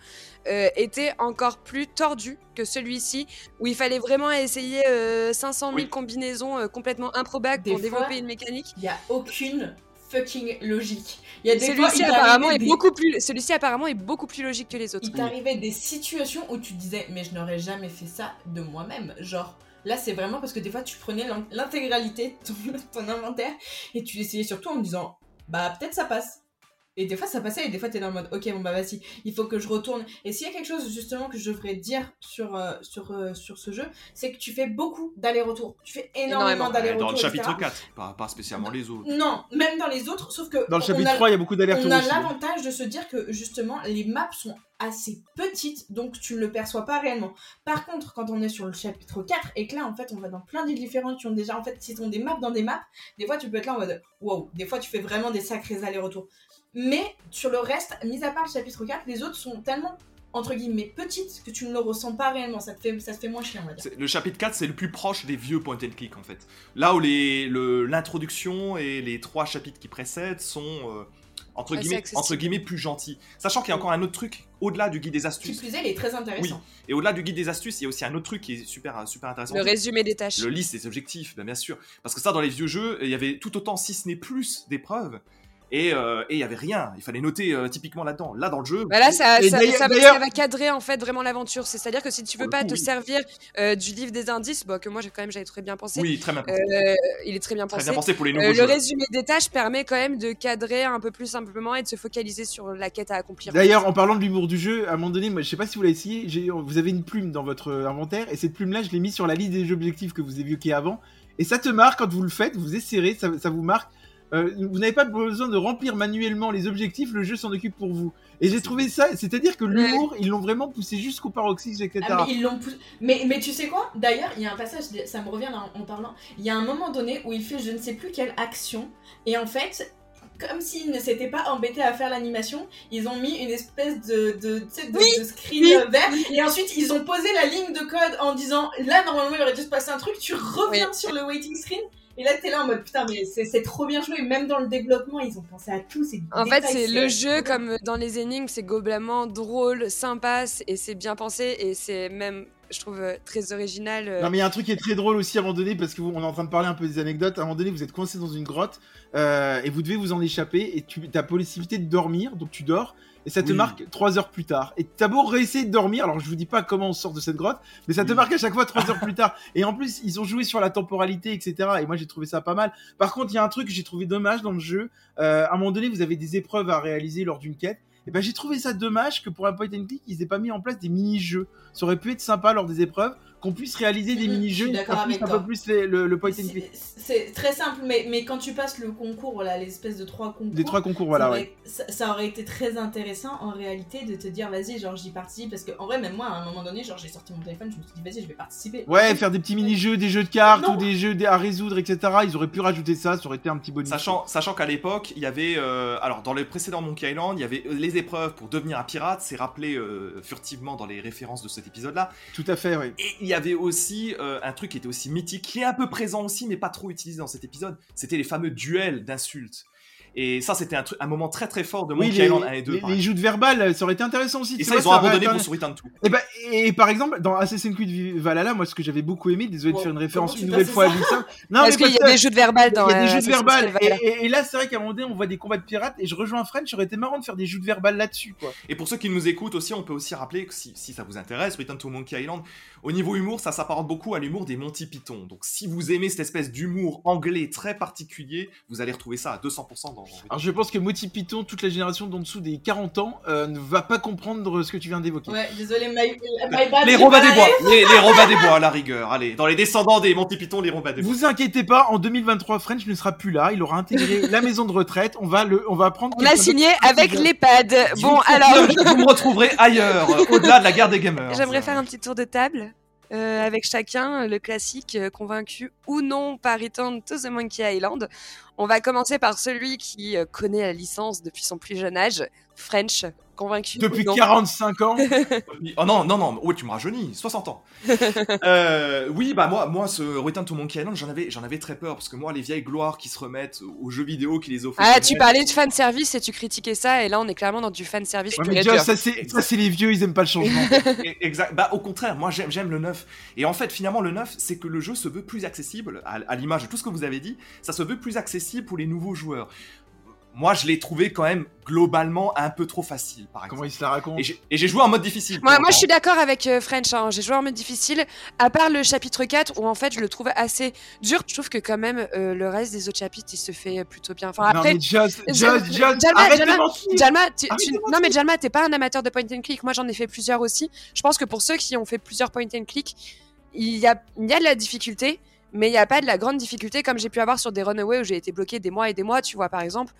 euh, étaient encore plus tordus que celui-ci, où il fallait vraiment essayer euh, 500 000 Oui. combinaisons euh, complètement improbables Des pour fois- développer une mécanique. Il y a aucune fucking logique. Il y a des Celui-ci apparemment t'arrivait est des- beaucoup plus, celui-ci apparemment est beaucoup plus logique que les autres. Il t'arrivait des situations où tu disais, mais je n'aurais jamais fait ça de moi-même. Genre, là, c'est vraiment parce que des fois, tu prenais l'in- l'intégralité de ton, ton inventaire et tu l'essayais surtout en me disant, bah, peut-être ça passe. Et des fois ça passait et des fois t'es dans le mode ok bon bah vas-y il faut que je retourne et s'il y a quelque chose justement que je devrais dire sur euh, sur euh, sur ce jeu c'est que tu fais beaucoup d'allers-retours tu fais énormément Énormément. Ouais, d'allers-retours dans le chapitre etc. 4, pas, pas spécialement les autres. non même dans les autres sauf que Dans le chapitre a- 3, il y a beaucoup d'allers-retours on a l'avantage de se dire que justement les maps sont assez petites donc tu ne le perçois pas réellement. Par contre quand on est sur le chapitre 4 et que là en fait on va dans plein d'îles différentes qui ont déjà en fait s'ils ont des maps dans des maps, des fois tu peux être là en mode wow, des fois tu fais vraiment des sacrés allers-retours. Mais sur le reste, mis à part le chapitre 4, les autres sont tellement entre guillemets petites que tu ne le ressens pas réellement, ça te fait ça te fait moins chier on va dire. Le chapitre 4, c'est le plus proche des vieux point and click en fait. Là où le- l'introduction et les trois chapitres qui précèdent sont euh, entre, guillemets, accessible. entre guillemets plus gentils. Sachant qu'il y a encore un autre truc au-delà du guide des Qui astuces. plus est, il est très intéressant. Oui. Et au-delà du guide des astuces, il y a aussi un autre truc qui est super, super intéressant. Le résumé des tâches. Le liste des objectifs, ben, bien sûr. Parce que ça, dans les vieux jeux, il y avait tout autant, si ce n'est plus, d'épreuves. Et euh, et il y avait rien. Il fallait noter euh, typiquement là-dedans. Là, dans le jeu. Bah là, ça, va- d'ailleurs- ça va cadrer en fait vraiment l'aventure. C'est-à-dire que si tu veux pas coup, te oui. servir euh, du livre des indices, bon, que moi j'ai quand même j'avais très bien pensé, Oui, très bien pensé. euh, il est très bien très pensé. bien pensé pour les Euh, nouveaux le résumé des tâches permet quand même de cadrer un peu plus simplement et de se focaliser sur la quête à accomplir. D'ailleurs, en parlant de l'humour du jeu, à un moment donné, moi, je sais pas si vous l'avez essayé, vous avez une plume dans votre euh, inventaire, et cette plume-là, je l'ai mise sur la liste des objectifs que vous évoquiez avant, et ça te marque quand vous le faites, vous essayez, ça, ça vous marque. Euh, vous n'avez pas besoin de remplir manuellement les objectifs, le jeu s'en occupe pour vous. Et j'ai trouvé ça, c'est-à-dire que l'humour, ils l'ont vraiment poussé jusqu'au paroxysme, etc. Ah, mais ils l'ont poussé. Mais, mais tu sais quoi? D'ailleurs, il y a un passage, ça me revient en, en parlant. Il y a un moment donné où il fait je ne sais plus quelle action. Et en fait, comme s'ils ne s'étaient pas embêtés à faire l'animation, ils ont mis une espèce de, de, de, Oui, de screen oui. vert. Et ensuite, ils ont posé la ligne de code en disant là, normalement, il aurait dû se passer un truc. Tu reviens sur le waiting screen. Et là, t'es là en mode putain, mais c'est trop bien joué. Même dans le développement, ils ont pensé à tout. c'est En fait, c'est le jeu comme dans les énigmes, c'est globalement drôle, sympa, et c'est bien pensé, et c'est même, je trouve, euh, très original. euh. Non mais il y a un truc qui est très drôle aussi à un moment donné parce que vous, on est en train de parler un peu des anecdotes. À un moment donné, vous êtes coincé dans une grotte euh, et vous devez vous en échapper et tu as possibilité de dormir, donc tu dors et ça te Oui. marque trois heures plus tard. Et t'as beau réessayer de dormir, alors je vous dis pas comment on sort de cette grotte, mais ça te Oui. marque à chaque fois trois heures plus tard. Et en plus, ils ont joué sur la temporalité, etc. Et moi j'ai trouvé ça pas mal. Par contre, il y a un truc que j'ai trouvé dommage dans le jeu. Euh, à un moment donné, vous avez des épreuves à réaliser lors d'une quête. Et ben j'ai trouvé ça dommage que pour un point and click, ils aient pas mis en place des mini-jeux. Ça aurait pu être sympa lors des épreuves qu'on puisse réaliser des Mhm, mini-jeux un peu plus les- le, le point and click. C'est très simple, mais, mais quand tu passes le concours, là, l'espèce de trois concours, Des trois concours, ça, voilà, aurait, ouais. ça, ça aurait été très intéressant en réalité de te dire vas-y, genre j'y participe. Parce que en vrai, même moi, à un moment donné, genre j'ai sorti mon téléphone, je me suis dit vas-y, je vais participer. Ouais, faire des petits mini-jeux, des jeux de cartes Non. ou des jeux à résoudre, etc. Ils auraient pu rajouter ça, ça aurait été un petit bonus. Sachant, sachant qu'à l'époque, il y avait. euh, alors, dans le précédent Monkey Island, il y avait euh, les épreuves pour devenir un pirate, c'est rappelé euh, furtivement dans les références de cet épisode-là. Tout à fait, oui. Et il y avait aussi euh, un truc qui était aussi mythique, qui est un peu présent aussi, mais pas trop utilisé dans cet épisode. C'était les fameux duels d'insultes. Et ça, c'était un, truc- un moment très très fort de Oui, Monkey les, Island 1 et 2. les, les exemple. jeux de verbal, ça aurait été intéressant aussi. Et ça, vois, ils ont aurait abandonné pour Suritan 2. Et, bah, et par exemple, dans Assassin's Creed Valhalla, moi, ce que j'avais beaucoup aimé, désolé de faire une référence une nouvelle fois à ça Ubisoft. Non, Parce qu'il y a des jeux de verbal dans Il y a des euh, jeux de Assassin's verbal. Creed Valhalla. Et, là, c'est vrai qu'à un moment donné, on voit des combats de pirates. Et je rejoins French, ça aurait été marrant de faire des jeux de verbal là-dessus, quoi. Et pour ceux qui nous écoutent aussi, on peut aussi rappeler que si, si ça vous intéresse, Return to Monkey Island, au niveau humour, ça s'apparente beaucoup à l'humour des Monty Python. Donc si vous aimez cette espèce d'humour anglais très particulier, vous allez retrouver ça à 200% dans Alors, je pense que Moti Python, toute la génération d'en dessous des 40 ans, euh, ne va pas comprendre ce que tu viens d'évoquer. Ouais, désolé, my, my bad. Les Robins pas des Bois, les, les Robins des Bois à la rigueur. Allez, dans les descendants des Monty Python, les Robins des Bois. Vous inquiétez pas, en 2023, French ne sera plus là. Il aura intégré la maison de retraite. On va le, on va prendre. On a signé avec l'EHPAD. Bon, alors, vous me retrouverez ailleurs, au-delà de la guerre des gamers. j'aimerais faire un petit tour de table. Euh, avec chacun, le classique, euh, convaincu ou non par Return to the Monkey Island. On va commencer par celui qui euh, connaît la licence depuis son plus jeune âge, French, convaincu Depuis ou non 45 ans. Oh non, non, non, ouais, tu me rajeunis, 60 ans. Euh, oui, bah moi, moi, ce Return to Monkey Island, j'en avais, j'en avais très peur parce que moi, les vieilles gloires qui se remettent aux jeux vidéo, qui les offrent. Ah, tu parlais de fan service et tu critiquais ça, et là on est clairement dans du fan service. Ouais, mais ça c'est, ça c'est les vieux, ils aiment pas le changement. Exact. Bah au contraire, moi j'aime, j'aime le neuf. Et en fait, finalement, le neuf, c'est que le jeu se veut plus accessible, à, à l'image de tout ce que vous avez dit, ça se veut plus accessible pour les nouveaux joueurs. Moi je l'ai trouvé quand même globalement un peu trop facile, par Comment exemple. il se la raconte Et j'ai- joué en mode difficile. Moi, moi, je suis d'accord avec euh, French. hein. J'ai joué en mode difficile, à part le chapitre 4 où en fait je le trouve assez dur. Je trouve que quand même euh, le reste des autres chapitres il se fait plutôt bien. Enfin, Non après, mais je- Joss, Joss, Jalma, arrête Jalma, de mentir Jalma, tu- Arrête tu- de non mais Jalma, t'es pas un amateur de point and click. Moi, j'en ai fait plusieurs aussi. Je pense que pour ceux qui ont fait plusieurs point and click, il y a, il y a de la difficulté, mais il n'y a pas de la grande difficulté comme j'ai pu avoir sur des runaways où j'ai été bloqué des mois et des mois. Tu vois, par exemple,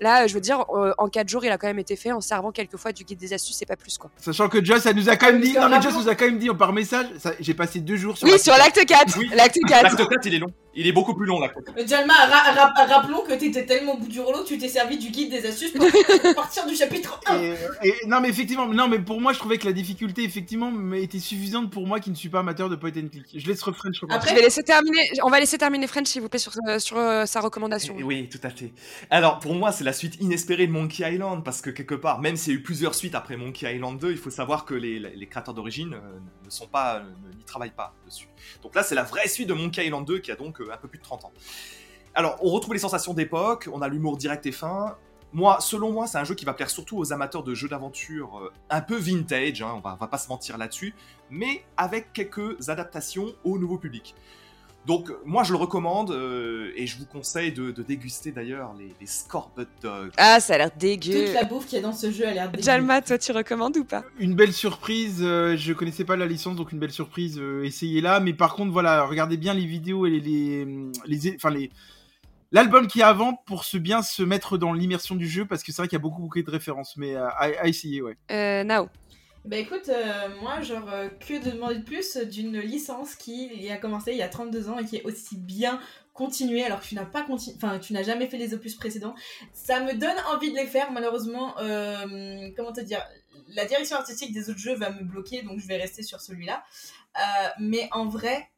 là, je veux dire, euh, en 4 jours, il a quand même été fait en servant quelquefois du guide des astuces, et pas plus quoi. Sachant que Joss, elle nous a quand même dit, non mais Joss nous a quand même dit par message, ça- j'ai passé deux jours sur Oui, sur l'acte 4. Oui. L'acte 4. L'acte 4, il est long. Il est beaucoup plus long, l'acte 4. Euh, Jalma, ra- ra- rappelons que t'étais tellement au bout du rouleau que tu t'es servi du guide des astuces pour partir du chapitre 1. Et, et- non mais effectivement, non mais pour moi je trouvais que la difficulté effectivement était suffisante pour moi qui ne suis pas amateur de point and click. Je laisse French Je. Après- vais laisser terminer. On va laisser terminer French, s'il vous plaît, sur, euh, sur euh, sa recommandation. Oui, tout à fait. Alors, pour moi, c'est la suite inespérée de Monkey Island, parce que quelque part, même s'il y a eu plusieurs suites après Monkey Island 2, il faut savoir que les, créateurs d'origine euh, ne sont pas, ne- n'y travaillent pas dessus. Donc là, c'est la vraie suite de Monkey Island 2, qui a donc euh, un peu plus de 30 ans. Alors, on retrouve les sensations d'époque, on a l'humour direct et fin. Moi, selon moi, c'est un jeu qui va plaire surtout aux amateurs de jeux d'aventure euh, un peu vintage, hein, on va pas se mentir là-dessus, mais avec quelques adaptations au nouveau public. Donc, moi, je le recommande euh, et je vous conseille de, de déguster d'ailleurs les, les Scorbut Dogs. Ah, ça a l'air dégueu. Toute la bouffe qu'il y a dans ce jeu a l'air dégueu. Jalma, toi, tu recommandes ou pas? Une belle surprise, euh, je connaissais pas la licence donc une belle surprise, euh, essayez-la. Mais par contre voilà, regardez bien les vidéos et les, les, les- enfin les l'album qui est avant pour se bien se mettre dans l'immersion du jeu parce que c'est vrai qu'il y a beaucoup beaucoup de références, mais euh, à, à essayer ouais. euh, Nao. Bah écoute, euh, moi, genre, euh, que de demander de plus d'une licence qui a commencé il y a 32 ans et qui est aussi bien continuée alors que tu n'as pas continu... enfin tu n'as jamais fait les opus précédents. Ça me donne envie de les faire, malheureusement, euh, comment te dire, la direction artistique des autres jeux va me bloquer donc je vais rester sur celui-là. Mais en vrai,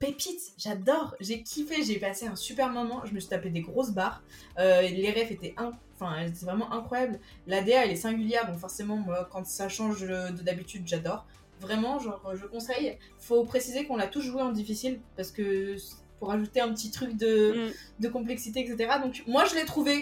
pépite, j'adore, j'ai kiffé, j'ai passé un super moment, je me suis tapé des grosses barres, Euh, les refs étaient un... enfin, c'est vraiment incroyable. L'ADA elle est singulière donc forcément moi quand ça change de de d'habitude j'adore. Vraiment genre je conseille. Faut préciser qu'on l'a tous joué en difficile parce que pour ajouter un petit truc de, Mm. de complexité etc. Donc moi je l'ai trouvé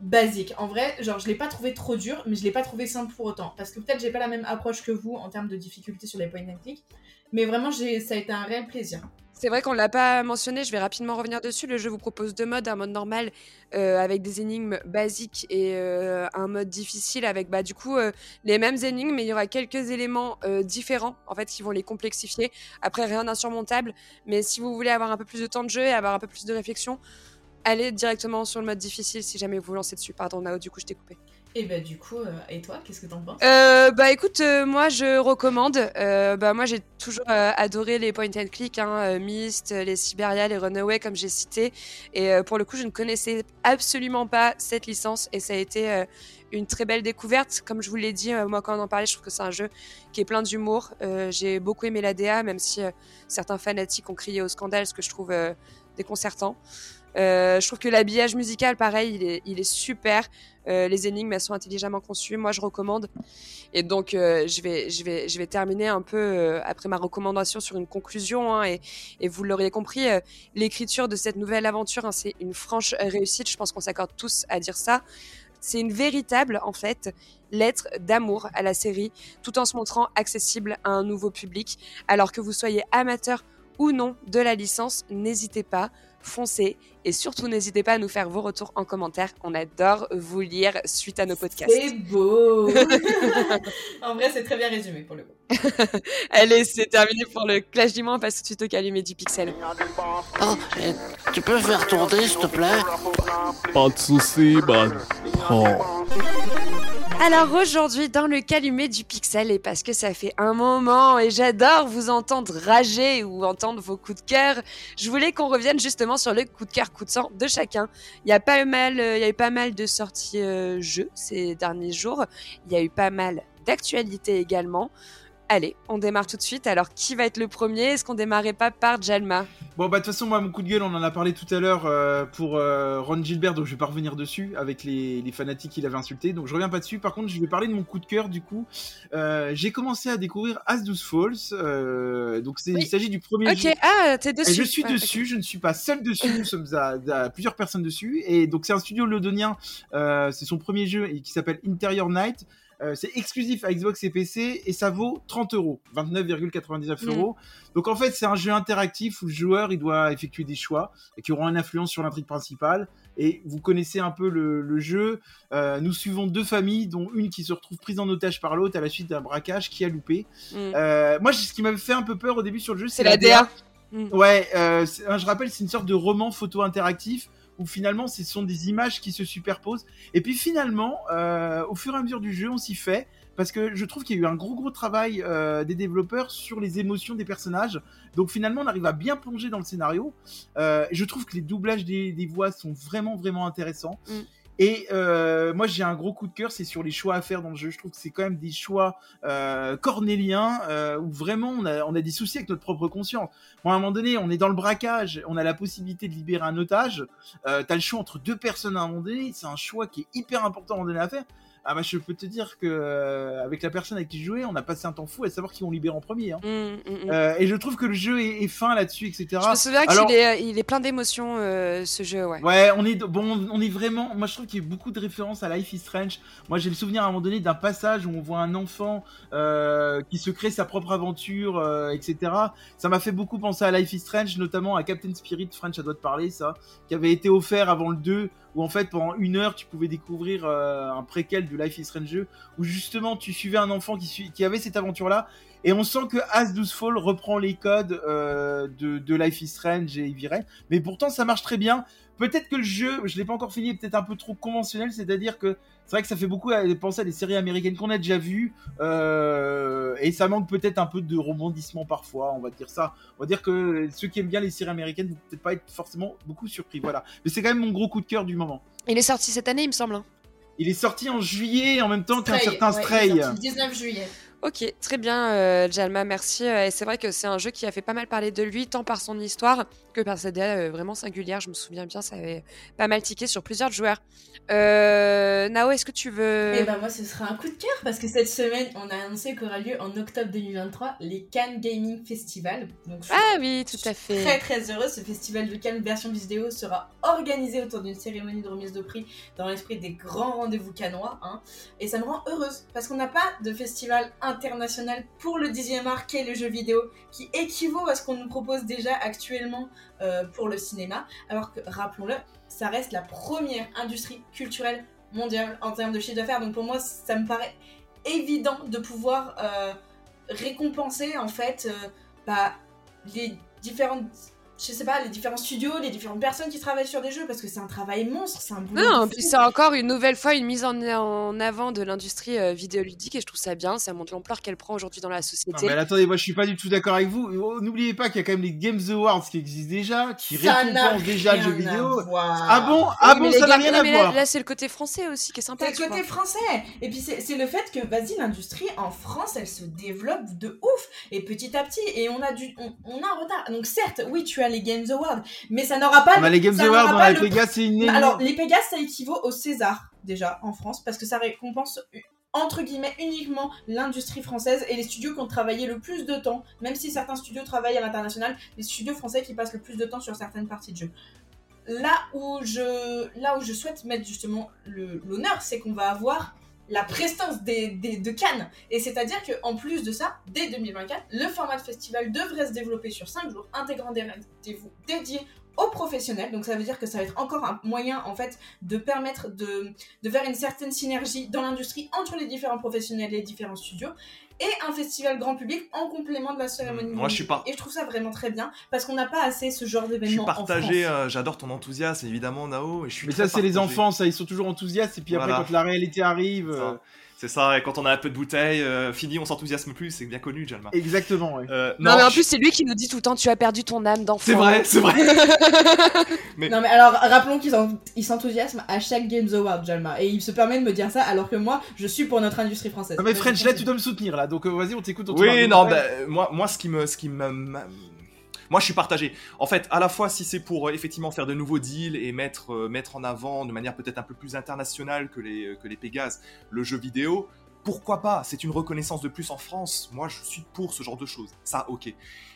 basique. En vrai genre je l'ai pas trouvé trop dur mais je l'ai pas trouvé simple pour autant parce que peut-être j'ai pas la même approche que vous en termes de difficulté sur les point and click. Mais vraiment j'ai ça a été un réel plaisir. C'est vrai qu'on l'a pas mentionné, je vais rapidement revenir dessus. Le jeu vous propose deux modes, un mode normal euh, avec des énigmes basiques et euh, un mode difficile avec bah du coup euh, les mêmes énigmes, mais il y aura quelques éléments différents en fait qui vont les complexifier. Après rien d'insurmontable, mais si vous voulez avoir un peu plus de temps de jeu et avoir un peu plus de réflexion, allez directement sur le mode difficile si jamais vous vous lancez dessus. Pardon Nao, du coup je t'ai coupé. Et bah du coup euh, et toi qu'est-ce que t'en penses? Euh, bah écoute, euh, moi je recommande. Bah moi j'ai toujours adoré les point and click, hein, Myst, les Siberia, les Runaway comme j'ai cité. Et pour le coup, je ne connaissais absolument pas cette licence et ça a été une très belle découverte. Comme je vous l'ai dit, moi quand on en parlait, je trouve que c'est un jeu qui est plein d'humour. J'ai beaucoup aimé la DA, même si certains fanatiques ont crié au scandale, ce que je trouve déconcertant. Euh, je trouve que l'habillage musical, pareil, il est, il est super. Euh, les énigmes, elles sont intelligemment conçues. Moi, je recommande. Et donc, euh, je, vais, je, vais, je vais terminer un peu, euh, après ma recommandation, sur une conclusion. hein, et, et vous l'auriez compris, euh, l'écriture de cette nouvelle aventure, hein, c'est une franche réussite. Je pense qu'on s'accorde tous à dire ça. C'est une véritable, en fait, lettre d'amour à la série, tout en se montrant accessible à un nouveau public. Alors que vous soyez amateur ou non de la licence, n'hésitez pas, foncez. Et surtout, n'hésitez pas à nous faire vos retours en commentaire. On adore vous lire suite à nos podcasts. C'est beau En vrai, c'est très bien résumé pour le coup. Allez, c'est terminé pour le clash du mois. On passe tout de suite au calumet du pixel. Oh, eh, tu peux faire tourner, s'il te plaît? Pas de soucis, bah. Oh. Alors aujourd'hui, dans le calumet du pixel, et parce que ça fait un moment et j'adore vous entendre rager ou entendre vos coups de cœur, je voulais qu'on revienne justement sur le coup de cœur, coup de sang de chacun. Il y a pas mal, euh, il y a eu pas mal de sorties euh, jeux ces derniers jours. Il y a eu pas mal d'actualités également. Allez, on démarre tout de suite. Alors, qui va être le premier? Est-ce qu'on démarrait pas par Jalma Bon, bah, de toute façon, moi, mon coup de gueule, on en a parlé tout à l'heure euh, pour euh, Ron Gilbert, donc je vais pas revenir dessus avec les, les fanatiques qu'il avait insultés, donc je reviens pas dessus. Par contre, je vais parler de mon coup de cœur, du coup. Euh, J'ai commencé à découvrir As Falls, euh, donc c'est- Oui. il s'agit du premier jeu. Ok, ah, t'es Et dessus. je suis Ouais, dessus, je ne suis pas seul dessus, nous sommes à, à plusieurs personnes dessus. Et donc c'est un studio londonien, c'est son premier jeu et qui s'appelle Interior Night. Euh, c'est exclusif à Xbox et PC et ça vaut 30 euros, 29,99 Mm. euros. Donc en fait c'est un jeu interactif où le joueur il doit effectuer des choix et qui auront une influence sur l'intrigue principale. Et vous connaissez un peu le, le jeu. Euh, nous suivons deux familles, dont une qui se retrouve prise en otage par l'autre à la suite d'un braquage qui a loupé. Mm. Euh, moi, ce qui m'avait fait un peu peur au début sur le jeu, C'est la DA. Mm. Ouais, c'est- je rappelle, c'est une sorte de roman photo interactif où finalement ce sont des images qui se superposent. Et puis finalement, euh, au fur et à mesure du jeu, on s'y fait. Parce que je trouve qu'il y a eu un gros gros travail euh, des développeurs sur les émotions des personnages. Donc finalement, on arrive à bien plonger dans le scénario. Euh, je trouve que les doublages des, voix sont vraiment vraiment intéressants. Mm. Et euh, moi, j'ai un gros coup de cœur, c'est sur les choix à faire dans le jeu. Je trouve que c'est quand même des choix euh, cornéliens euh, où vraiment on a, on a des soucis avec notre propre conscience. Bon, à un moment donné, on est dans le braquage, on a la possibilité de libérer un otage. Euh, T'as le choix entre deux personnes à un moment donné. C'est un choix qui est hyper important à un moment donné à faire. Ah bah je peux te dire que euh, avec la personne avec qui je jouais, on a passé un temps fou à savoir qui on libère en premier. Hein. Mm, mm, mm. Euh, et je trouve que le jeu est, est fin là-dessus, etc. Je me souviens Alors- qu'il est, il est plein d'émotions, euh, ce jeu, ouais. Ouais, on est bon, on est vraiment. Moi, je trouve qu'il y a beaucoup de références à Life is Strange. Moi, j'ai le souvenir à un moment donné d'un passage où on voit un enfant euh, qui se crée sa propre aventure, euh, etc. Ça m'a fait beaucoup penser à Life is Strange, notamment à Captain Spirit. French, ça doit te parler, ça, qui avait été offert avant le 2, où en fait pendant une heure, tu pouvais découvrir euh, un préquel du Life is Strange 2, où justement tu suivais un enfant qui, avait cette aventure-là. Et on sent que As 12 Fall reprend les codes euh, de, Life is Strange et Heavy Rain. Mais pourtant, ça marche très bien. Peut-être que le jeu, je l'ai pas encore fini, est peut-être un peu trop conventionnel, c'est-à-dire que c'est vrai que ça fait beaucoup à- penser à des séries américaines qu'on a déjà vues, euh, et ça manque peut-être un peu de rebondissement parfois, on va dire ça. On va dire que ceux qui aiment bien les séries américaines vont peut-être pas être forcément beaucoup surpris, voilà. Mais c'est quand même mon gros coup de cœur du moment. Il est sorti cette année, il me semble. hein. Il est sorti en juillet en même temps qu'un certain ouais, Stray. il est sorti le 19 juillet. Ok, très bien, euh, Jalma, merci. Euh, et c'est vrai que c'est un jeu qui a fait pas mal parler de lui, tant par son histoire que par sa DA euh, vraiment singulière. Je me souviens bien, ça avait pas mal tiqué sur plusieurs joueurs. Nao, est-ce que tu veux. Et bah moi ce sera un coup de cœur parce que cette semaine on a annoncé qu'aura lieu en octobre 2023 les Cannes Gaming Festival. Donc je suis Ah oui, tout à très fait. très heureuse. Ce festival de Cannes version vidéo sera organisé autour d'une cérémonie de remise de prix dans l'esprit des grands rendez-vous canois. Hein. Et ça me rend heureuse parce qu'on n'a pas de festival international pour le 10e art qu'est le jeu vidéo qui équivaut à ce qu'on nous propose déjà actuellement euh, pour le cinéma. Alors que, rappelons-le, ça reste la première industrie culturelle mondiale en termes de chiffre d'affaires. Donc pour moi, ça me paraît évident de pouvoir euh, récompenser en fait euh, bah, les différentes je sais pas les différents studios les différentes personnes qui travaillent sur des jeux parce que c'est un travail monstre c'est un boulot Non, puis c'est encore une nouvelle fois une mise en, en avant de l'industrie euh, vidéoludique et je trouve ça bien. Ça montre l'ampleur qu'elle prend aujourd'hui dans la Non, société. mais attendez, moi je suis pas du tout d'accord avec vous. Oh, N'oubliez pas qu'il y a quand même les Games Awards qui existent déjà, qui Ça récompensent déjà le jeu vidéo. voir. Ah bon? Ah Oui, bon, ça n'a rien à mais là- voir. Là, c'est le côté français aussi qui est sympa. C'est le côté vois. français. Et puis c'est c'est le fait que, vas-y, l'industrie en France, elle se développe de ouf. Et petit à petit, et on a, du, on, on a un retard. Donc certes, oui, tu as les Games Awards, mais ça n'aura pas... On a les Games Awards, on a les le- Vegas, c'est une Alors, les Pégases, ça équivaut au César, déjà, en France, parce que ça récompense, entre guillemets, uniquement l'industrie française et les studios qui ont travaillé le plus de temps, même si certains studios travaillent à l'international, les studios français qui passent le plus de temps sur certaines parties de jeu. Là où je, là où je souhaite mettre justement l'honneur, c'est qu'on va avoir la prestance des, de Cannes. Et c'est-à-dire qu'en plus de ça, dès 2024, le format de festival devrait se développer sur 5 jours, intégrant des rendez-vous dédiés aux professionnels. Donc ça veut dire que ça va être encore un moyen en fait de permettre de faire une certaine synergie dans l'industrie entre les différents professionnels et les différents studios. Et un festival grand public en complément de la cérémonie. Moi, je suis pas- Et je trouve ça vraiment très bien parce qu'on n'a pas assez ce genre Je suis d'événement partagé, euh, j'adore ton enthousiasme, évidemment, Nao. Et je suis Mais ça, c'est les enfants, ça, ils sont toujours enthousiastes, et puis après, quand la réalité arrive. Ça. C'est ça, et quand on a un peu de bouteille, euh, fini, on s'enthousiasme plus, c'est bien connu, Jalma. Exactement, ouais. Euh, Non, mais en je- plus, c'est lui qui nous dit tout le temps tu as perdu ton âme d'enfant. c'est vrai, c'est vrai. Non mais alors rappelons qu'ils ils s'enthousiasment à chaque Games Award, Jalma. Et il se permet de me dire ça alors que moi, je suis pour notre industrie française. Non, mais French, là, tu dois me soutenir, là. Donc euh, vas-y, on t'écoute. Oui, non, bah, moi, moi, ce qui me, ce qui me, m'a- moi, je suis partagé. En fait, à la fois, si c'est pour euh, effectivement faire de nouveaux deals et mettre, euh, mettre en avant de manière peut-être un peu plus internationale que les, euh, que le jeu vidéo, pourquoi pas? C'est une reconnaissance de plus en France. Moi, je suis pour ce genre de choses. Ça, ok.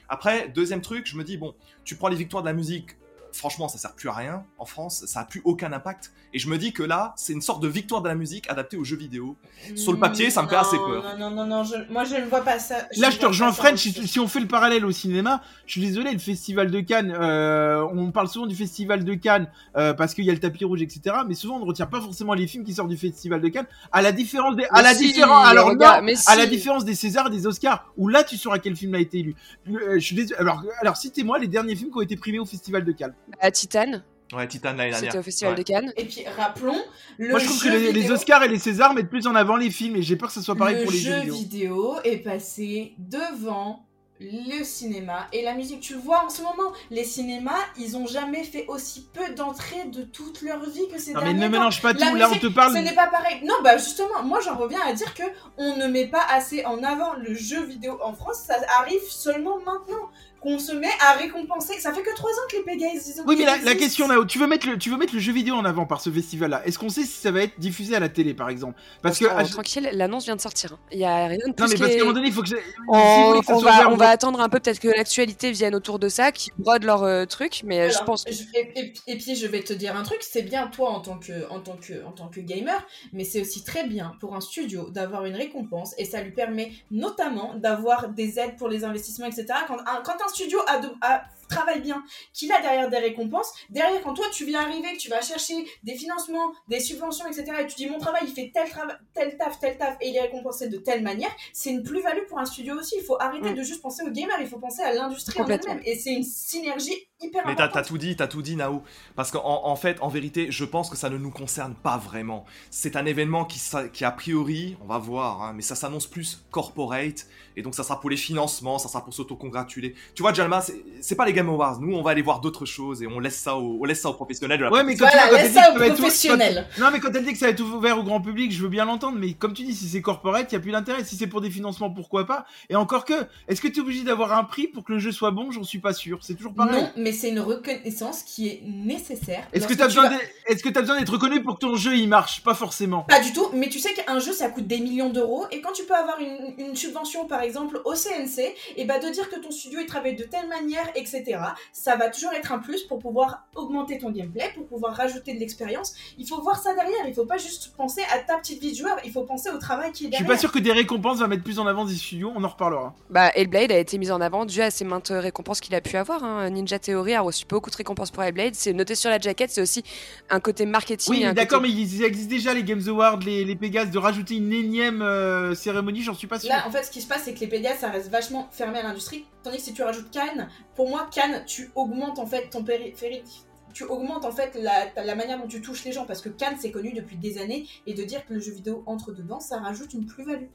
Après, deuxième truc, je me dis bon, tu prends les victoires de la musique. Franchement, ça sert plus à rien en France, ça a plus aucun impact. Et je me dis que là, c'est une sorte de victoire de la musique adaptée aux jeux vidéo. Sur le papier, ça me fait assez peur. Non, non, non, non, je- moi je ne vois pas ça. Là, ne je te rejoins aussi. Si, si on fait le parallèle au cinéma, je suis désolé, le festival de Cannes, euh, on parle souvent du festival de Cannes euh, parce qu'il y a le tapis rouge, etc. Mais souvent, on ne retient pas forcément les films qui sortent du festival de Cannes. À la différence des, à Mais la si, différence, alors regarde, non, mais à la si. différence des Césars et des Oscars, où là, tu sauras quel film a été élu. Euh, je suis désolé. Alors, alors citez-moi les derniers films qui ont été primés au festival de Cannes. Bah, Titan, Ouais, Titan l'année dernière. c'était au Festival Ouais. de Cannes. Et puis rappelons, le Moi, je trouve que jeu les, les vidéo- Oscars et les Césars mettent plus en avant les films, et j'ai peur que ce soit pareil le pour les jeu jeux vidéo. vidéo est passé devant le cinéma et la musique. Tu le vois en ce moment, les cinémas, ils ont jamais fait aussi peu d'entrées de toute leur vie que ces Non, mais ne temps. mélange pas tout. La Là, on te parle. Ce n'est pas pareil. Non, bah justement, moi j'en reviens à dire que on ne met pas assez en avant le jeu vidéo en France. Ça arrive seulement maintenant qu'on se met à récompenser. Ça fait que trois ans que les ont Oui, mais la, question là, tu veux mettre le, tu veux mettre le jeu vidéo en avant par ce festival-là? Est-ce qu'on sait si ça va être diffusé à la télé, par exemple? Parce que ah, je- tranquille, l'annonce vient de sortir. hein. Il y a rien de plus non, mais parce qu'à un moment donné, il faut que vous On, que va, on attendre un peu, peut-être que l'actualité vienne autour de ça, qui brodent leur euh, truc, mais je pense que je- et, et- et puis je vais te dire un truc, c'est bien toi en tant que en tant que en tant que gamer, mais c'est aussi très bien pour un studio d'avoir une récompense et ça lui permet notamment d'avoir des aides pour les investissements, etc. Quand un, quand un studio a, de- a- travaille bien, qu'il a derrière des récompenses, derrière quand toi tu viens arriver, que tu vas chercher des financements, des subventions, etc. Et tu dis mon travail il fait tel tel taf, tel taf et il est récompensé de telle manière, c'est une plus-value pour un studio aussi. Il faut arrêter Mm. de juste penser aux gamers, il faut penser à l'industrie en elle-même et c'est une synergie hyper Mais t'as importante. t'as tout dit, t'as tout dit, Nao. Parce qu'en en fait, en vérité, je pense que ça ne nous concerne pas vraiment. C'est un événement qui, qui a priori, on va voir, hein, mais ça s'annonce plus corporate. Et donc ça sera pour les financements, ça sera pour s'auto-congratuler. Tu vois, Jalma, c'est- c'est pas les Game Awards. Nous, on va aller voir d'autres choses et on laisse ça aux, on laisse ça aux professionnels de la Ouais, mais quand Voilà, tu vois, quand laisse elle dit ça que aux va être- professionnels. quand- Non, mais quand elle dit que ça va être ouvert au grand public, je veux bien l'entendre. Mais comme tu dis, si c'est corporate, il y a plus d'intérêt. Si c'est pour des financements, pourquoi pas? Et encore que, est-ce que tu es obligé d'avoir un prix pour que le jeu soit bon? J'en suis pas sûr. C'est toujours pareil. Non, mais c'est une reconnaissance qui est nécessaire. Est-ce que tu besoin, vas- d'être- est-ce que t'as besoin d'être reconnu pour que ton jeu il marche? Pas forcément. Pas du tout, mais tu sais qu'un jeu ça coûte des millions d'euros et quand tu peux avoir une, une subvention par exemple au CNC, et bah de dire que ton studio il travaille de telle manière, etc. Ça va toujours être un plus pour pouvoir augmenter ton gameplay, pour pouvoir rajouter de l'expérience. Il faut voir ça derrière, il faut pas juste penser à ta petite vie de joueur, il faut penser au travail qui est Je derrière. suis pas sûr que des récompenses va mettre plus en avant des studios. On en reparlera. bah, Hellblade a été mis en avant dû à ses maintes récompenses qu'il a pu avoir. hein. Ninja Theory a reçu beaucoup de récompenses pour Hellblade. C'est noté sur la jaquette, c'est aussi un côté marketing. Oui, d'accord, côté- mais il existe déjà les Games Awards, les, les Pégases, de rajouter une énième euh, cérémonie, j'en suis pas sûr. Là, en fait, ce qui se passe, c'est que les Pégases, ça reste vachement fermé à l'industrie. Tandis que si tu rajoutes Cannes, pour moi, Cannes, tu augmentes en fait ton périphérique. Tu augmentes en fait la, manière dont tu touches les gens parce que Cannes c'est connu depuis des années et de dire que le jeu vidéo entre dedans ça rajoute une plus-value.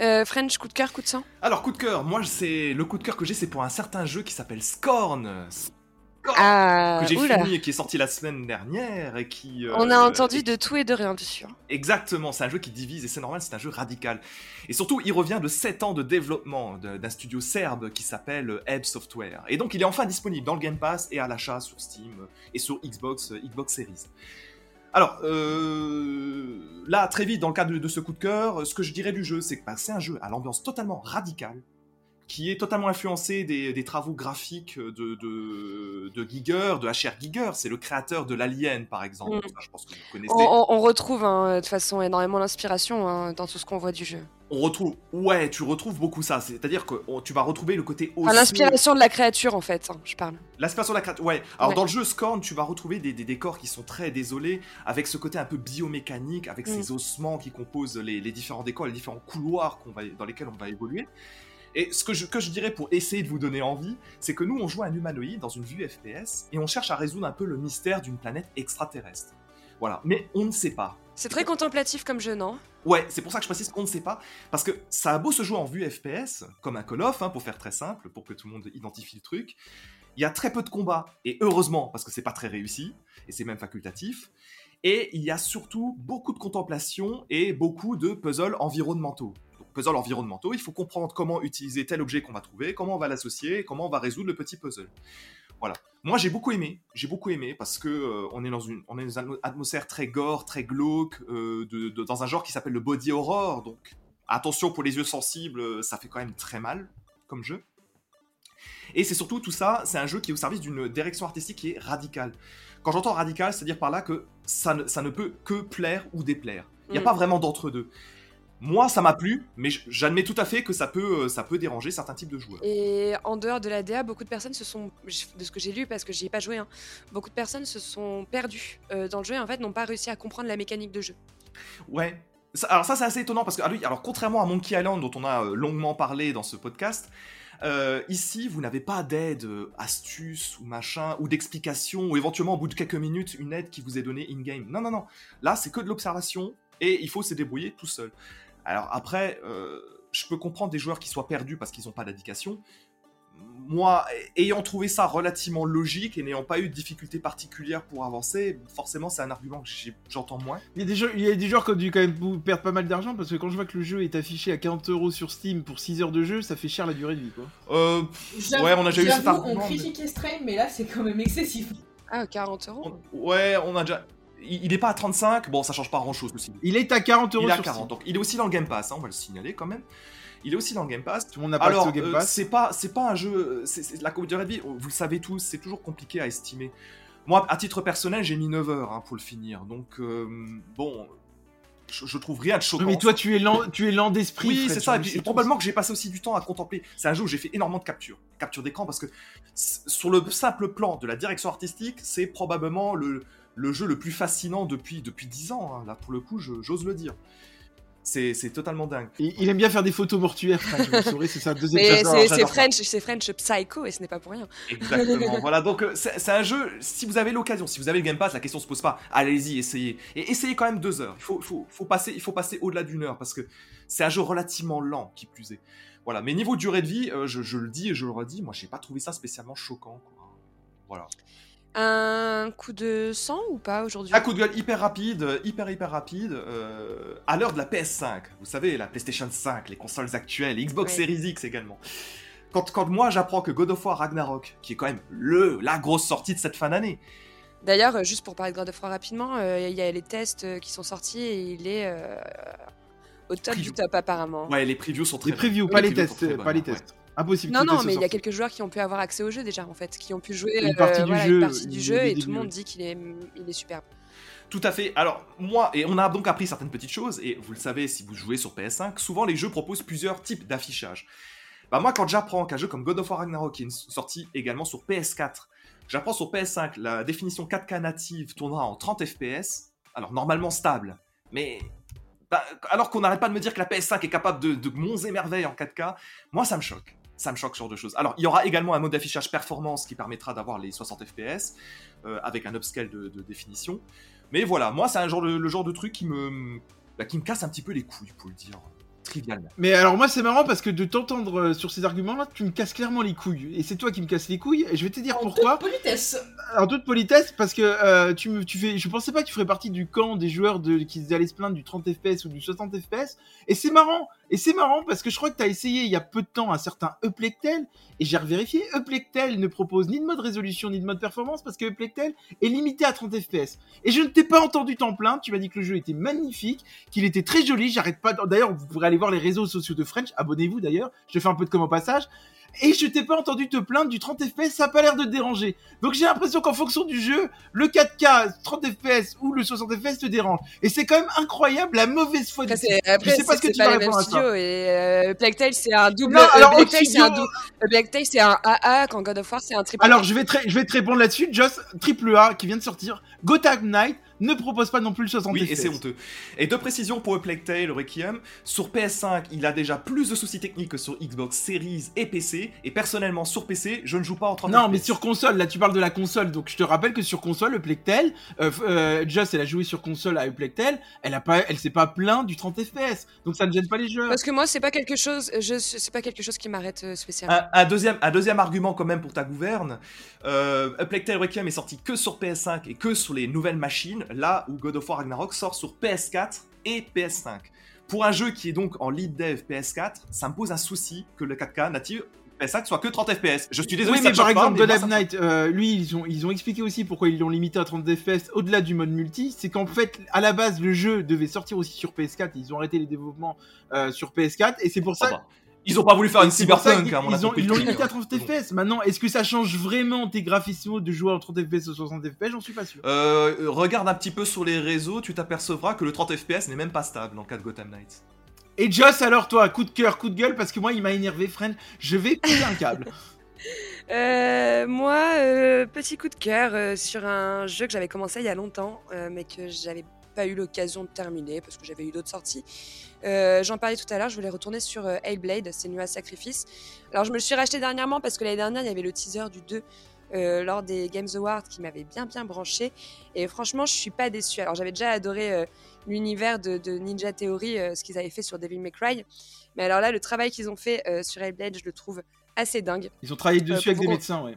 Euh, French, coup de cœur, coup de sang? Alors, coup de cœur, moi, c'est le coup de cœur que j'ai, c'est pour un certain jeu qui s'appelle Scorn. Ah, que j'ai fini et qui est sorti la semaine dernière et qui. euh, On a entendu et- de tout et de rien dessus. hein. Exactement, c'est un jeu qui divise et c'est normal, c'est un jeu radical. Et surtout, il revient de 7 ans de développement d'un studio serbe qui s'appelle Ebb Software. Et donc, il est enfin disponible dans le Game Pass et à l'achat sur Steam et sur Xbox, euh, Xbox Series. Alors, euh, là, très vite, dans le cadre de, de ce coup de cœur, ce que je dirais du jeu, c'est que bah, c'est un jeu à l'ambiance totalement radicale, qui est totalement influencé des, des travaux graphiques de, de, de Giger, de HR Giger, c'est le créateur de l'Alien, par exemple. Mm. Je pense que vous connaissez. On, retrouve hein, de toute façon énormément d'inspiration hein, dans tout ce qu'on voit du jeu. On retrouve, ouais, tu retrouves beaucoup ça. C'est-à-dire que on- tu vas retrouver le côté Enfin, aussi. L'inspiration de la créature en fait, hein, je parle. L'inspiration de la créature. Ouais. Alors Ouais. dans le jeu Scorn, tu vas retrouver des, des décors qui sont très désolés, avec ce côté un peu biomécanique, avec Mm. ces ossements qui composent les, les différents décors, les différents couloirs va, dans lesquels on va évoluer. Et ce que je, que je dirais pour essayer de vous donner envie, c'est que nous, on joue un humanoïde dans une vue FPS et on cherche à résoudre un peu le mystère d'une planète extraterrestre. Voilà. Mais on ne sait pas. C'est très contemplatif comme jeu, non? Ouais, c'est pour ça que je précise qu'on ne sait pas, parce que ça a beau se jouer en vue FPS, comme un Call of, hein, pour faire très simple, pour que tout le monde identifie le truc, il y a très peu de combats, et heureusement, parce que c'est pas très réussi, et c'est même facultatif, et il y a surtout beaucoup de contemplation et beaucoup de puzzles environnementaux. Puzzles environnementaux. Il faut comprendre comment utiliser tel objet qu'on va trouver, comment on va l'associer, comment on va résoudre le petit puzzle. Voilà. Moi, j'ai beaucoup aimé. J'ai beaucoup aimé parce que euh, on est dans une, on est dans une atmosphère très gore, très glauque, euh, de, de- dans un genre qui s'appelle le body horror. Donc, attention pour les yeux sensibles, ça fait quand même très mal comme jeu. Et c'est surtout tout ça, c'est un jeu qui est au service d'une direction artistique qui est radicale. Quand j'entends radical, c'est-à-dire par là que ça ne, ça ne peut que plaire ou déplaire. Il n'y a Mm. pas vraiment d'entre-deux. Moi, ça m'a plu, mais j'admets tout à fait que ça peut, euh, ça peut déranger certains types de joueurs. Et en dehors de la DA, beaucoup de personnes se sont, de ce que j'ai lu parce que j'y ai pas joué, hein, beaucoup de personnes se sont perdues euh, dans le jeu et en fait n'ont pas réussi à comprendre la mécanique de jeu. Ouais. Ça- alors ça, c'est assez étonnant parce que, ah alors contrairement à Monkey Island dont on a euh, longuement parlé dans ce podcast, euh, ici, vous n'avez pas d'aide, euh, astuce ou machin, ou d'explication, ou éventuellement au bout de quelques minutes, une aide qui vous est donnée in-game. Non, non, non. Là, c'est que de l'observation et il faut se débrouiller tout seul. Alors après, euh, je peux comprendre des joueurs qui soient perdus parce qu'ils n'ont pas d'indication. Moi, ayant trouvé ça relativement logique et n'ayant pas eu de difficultés particulières pour avancer, forcément, c'est un argument que j'entends moins. Il y a des jeux, il y a des joueurs qui ont dû quand même perdre pas mal d'argent parce que quand je vois que le jeu est affiché à 40 euros sur Steam pour 6 heures de jeu, ça fait cher la durée de vie quoi. Euh, Ouais, on a déjà eu cet argument, On critiquait Stray, mais là, c'est quand même excessif. Ah, 40 euros. on- ouais, on a déjà. Il il est pas à 35, bon, ça change pas grand chose aussi. Il est à 40 euros Il est à sur 40, Steam. donc il est aussi dans le Game Pass, hein, on va le signaler quand même. Il est aussi dans le Game Pass. Tout le monde n'a pas Alors, au Game euh, Pass. c'est pas, c'est pas un jeu. la durée de vie, vous le savez tous, c'est toujours compliqué à estimer. Moi, à titre personnel, j'ai mis 9 heures hein, pour le finir. Donc, euh, bon, je, je trouve rien de choquant. mais toi tu es lent, tu es lent d'esprit. Oui, c'est ça. Et puis, probablement que j'ai passé aussi du temps à contempler. C'est un jeu où j'ai fait énormément de captures, captures d'écran, parce que sur le simple plan de la direction artistique, c'est probablement le, le jeu le plus fascinant depuis depuis 10 ans. hein. Là, pour le coup, j'ose le dire. C'est c'est totalement dingue. Il, il aime bien faire des photos mortuaires, Fred, je vous le saurais, c'est ça deuxième c'est. French, c'est French Psycho et ce n'est pas pour rien. Exactement. voilà, donc euh, c'est c'est un jeu, si vous avez l'occasion, si vous avez le Game Pass, la question se pose pas. Allez-y, essayez. Et essayez quand même deux heures. Il faut, faut, faut passer, il faut passer au-delà d'une heure parce que c'est un jeu relativement lent, qui plus est. Voilà, mais niveau durée de vie, euh, je, je le dis et je le redis, moi j'ai pas trouvé ça spécialement choquant. Quoi. Voilà. Un coup de sang ou pas aujourd'hui? Un coup de gueule hyper rapide, hyper hyper rapide, euh, à l'heure de la PS5. Vous savez, la PlayStation 5, les consoles actuelles, Xbox Ouais. Series X également. Quand, quand moi j'apprends que God of War Ragnarok, qui est quand même le, la grosse sortie de cette fin d'année, D'ailleurs, euh, juste pour parler de God of War rapidement, euh, il y a les tests qui sont sortis et il est euh, au top Preview. du top apparemment. Ouais, les previews sont très Les previews, pas les previews tests, pas les ouais. Impossible. Non, non, mais il y a quelques joueurs qui ont pu avoir accès au jeu déjà en fait, qui ont pu jouer Une partie euh, du voilà, jeu, une partie du jeu et tout le du monde dit qu'il est, il est superbe. Tout à fait. Alors, moi, et on a donc appris certaines petites choses, et vous le savez si vous jouez sur PS5, souvent les jeux proposent plusieurs types d'affichage. Bah moi, quand j'apprends qu'un jeu comme God of War Ragnarok, est une sortie également sur PS4, j'apprends sur PS5 la définition 4K native tournera en 30 FPS, alors normalement stable, mais bah, alors qu'on n'arrête pas de me dire que la PS5 est capable de, de monts et merveilles en 4K, moi ça me choque. Ça me choque ce genre de choses. Alors, il y aura également un mode d'affichage performance qui permettra d'avoir les 60 FPS euh, avec un upscale de, de définition. Mais voilà, moi, c'est un genre de- le genre de truc qui me, bah, qui me casse un petit peu les couilles, pour le dire trivialement. Mais alors moi c'est marrant parce que de t'entendre euh, sur ces arguments-là, tu me casses clairement les couilles. Et c'est toi qui me casses les couilles. Et je vais te dire En pourquoi. toute politesse. En toute politesse, parce que euh, tu me, tu fais, je pensais pas que tu ferais partie du camp des joueurs de, qui allaient se plaindre du 30 FPS ou du 60 FPS. Et c'est marrant. Et c'est marrant parce que je crois que tu essayé il y a peu de temps un certain Uplectel. Et j'ai revérifié. Uplectel ne propose ni de mode résolution ni de mode performance parce que Uplectel est limité à 30 FPS. Et je ne t'ai pas entendu t'en plaindre. Tu m'as dit que le jeu était magnifique, qu'il était très joli. J'arrête pas. D'ailleurs, vous pourrez aller voir les réseaux sociaux de French. Abonnez-vous d'ailleurs. Je fais un peu de com au passage. Et je t'ai pas entendu te plaindre du 30 FPS. Ça a pas l'air de te déranger. Donc j'ai l'impression qu'en fonction du jeu, le 4K, 30 FPS ou le 60 FPS te dérange. Et c'est quand même incroyable la mauvaise foi Après, du c'est après, sais pas ce que tu vas répondre à ça. et euh, Plague Tale c'est un double. Non, alors, euh, c'est un dou- c'est un AA quand God of War c'est un triple. Alors je vais, te, je vais te répondre là-dessus. Joss, triple A qui vient de sortir. Gotham Knight ne propose pas non plus le 60 Oui, FPS. et c'est honteux. Et deux précisions pour A Plague Tale Requiem. Sur PS5, il a déjà plus de soucis techniques que sur Xbox Series et PC. Et personnellement, sur PC, je ne joue pas en 30 Non, FPS. mais sur console, là tu parles de la console, donc je te rappelle que sur console, le Plectel, euh, euh, Joss elle a joué sur console à Plectel, elle a pas, elle s'est pas plaint du 30 FPS, donc ça ne gêne pas les joueurs. Parce que moi c'est pas quelque chose, je c'est pas quelque chose qui m'arrête euh, spécialement. Un, un deuxième, un deuxième argument quand même pour ta gouverne, euh, A Plague Tale Requiem est sorti que sur PS5 et que sur les nouvelles machines, là où God of War Ragnarok sort sur PS4 et PS5. pour un jeu qui est donc en lead dev PS4, ça me pose un souci que le 4K native PS5 soit que 30 FPS. Je suis désolé, Oui, ça mais par choque pas, exemple, mais God moi, of ça me Night, euh, lui, ils ont, ils ont expliqué aussi pourquoi ils l'ont limité à 30 FPS au-delà du mode multi. C'est qu'en fait, à la base, le jeu devait sortir aussi sur PS4. Ils ont arrêté les développements euh, sur PS4 et c'est pour ça. Ah bah. Ils ont pas voulu faire une cyberpunk, qu'ils- à mon ils, avis. ont, ils l'ont limité à 30 FPS. Maintenant, est-ce que ça change vraiment tes graphismes de jouer en 30 FPS ou 60 FPS J'en suis pas sûr. Euh, regarde un petit peu sur les réseaux, tu t'apercevras que le 30 FPS n'est même pas stable dans le cas de Gotham Knights. Et Joss, alors toi, coup de cœur, coup de gueule, parce que moi, il m'a énervé, friend. Je vais couper un câble. Euh, moi, euh, petit coup de cœur euh, sur un jeu que j'avais commencé il y a longtemps, euh, mais que j'avais pas eu l'occasion de terminer parce que j'avais eu d'autres sorties. Euh, J'en parlais tout à l'heure, je voulais retourner sur euh, Hellblade, Senua Sacrifice. Alors je me le suis racheté dernièrement parce que l'année dernière il y avait le teaser du 2 euh, lors des Games Awards qui m'avait bien bien branché et franchement je suis pas déçue. Alors j'avais déjà adoré euh, l'univers de, de Ninja Theory, euh, ce qu'ils avaient fait sur Devil May Cry, mais alors là le travail qu'ils ont fait sur Hellblade je le trouve assez dingue. Ils ont travaillé dessus avec des médecins, ouais.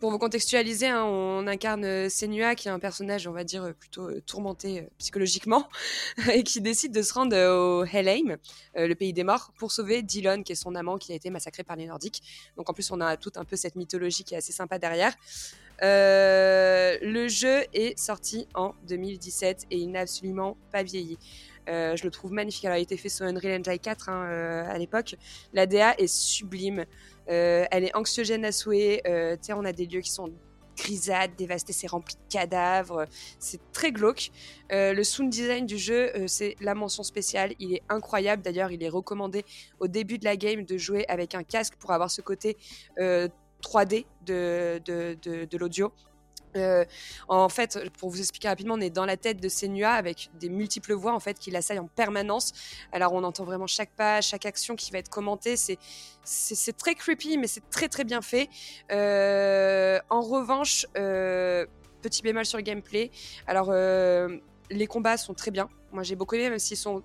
Pour vous contextualiser, hein, on incarne euh, Senua, qui est un personnage, on va dire, euh, plutôt euh, tourmenté psychologiquement, et qui décide de se rendre au Helheim, le pays des morts, pour sauver Dillon, qui est son amant, qui a été massacré par les Nordiques. Donc en plus, on a tout un peu cette mythologie qui est assez sympa derrière. Le jeu est sorti en 2017 et il n'a absolument pas vieilli. Je le trouve magnifique. Alors, il a été fait sur Unreal Engine 4 hein, à l'époque. La DA est sublime. Euh, elle est anxiogène à souhait. Euh, on a des lieux qui sont grisades, dévastés, c'est rempli de cadavres. C'est très glauque. Euh, le sound design du jeu, euh, c'est la mention spéciale. Il est incroyable. D'ailleurs, il est recommandé au début de la game de jouer avec un casque pour avoir ce côté euh, 3D de, de, de, de l'audio. Euh, en fait, pour vous expliquer rapidement, on est dans la tête de Senua avec des multiples voix en fait qui l'assaillent en permanence. Alors on entend vraiment chaque pas, chaque action qui va être commentée. C'est c'est très creepy, mais c'est très très bien fait. Euh, en revanche, euh, petit bémol sur le gameplay. Alors les combats sont très bien. Moi j'ai beaucoup aimé, même s'ils sont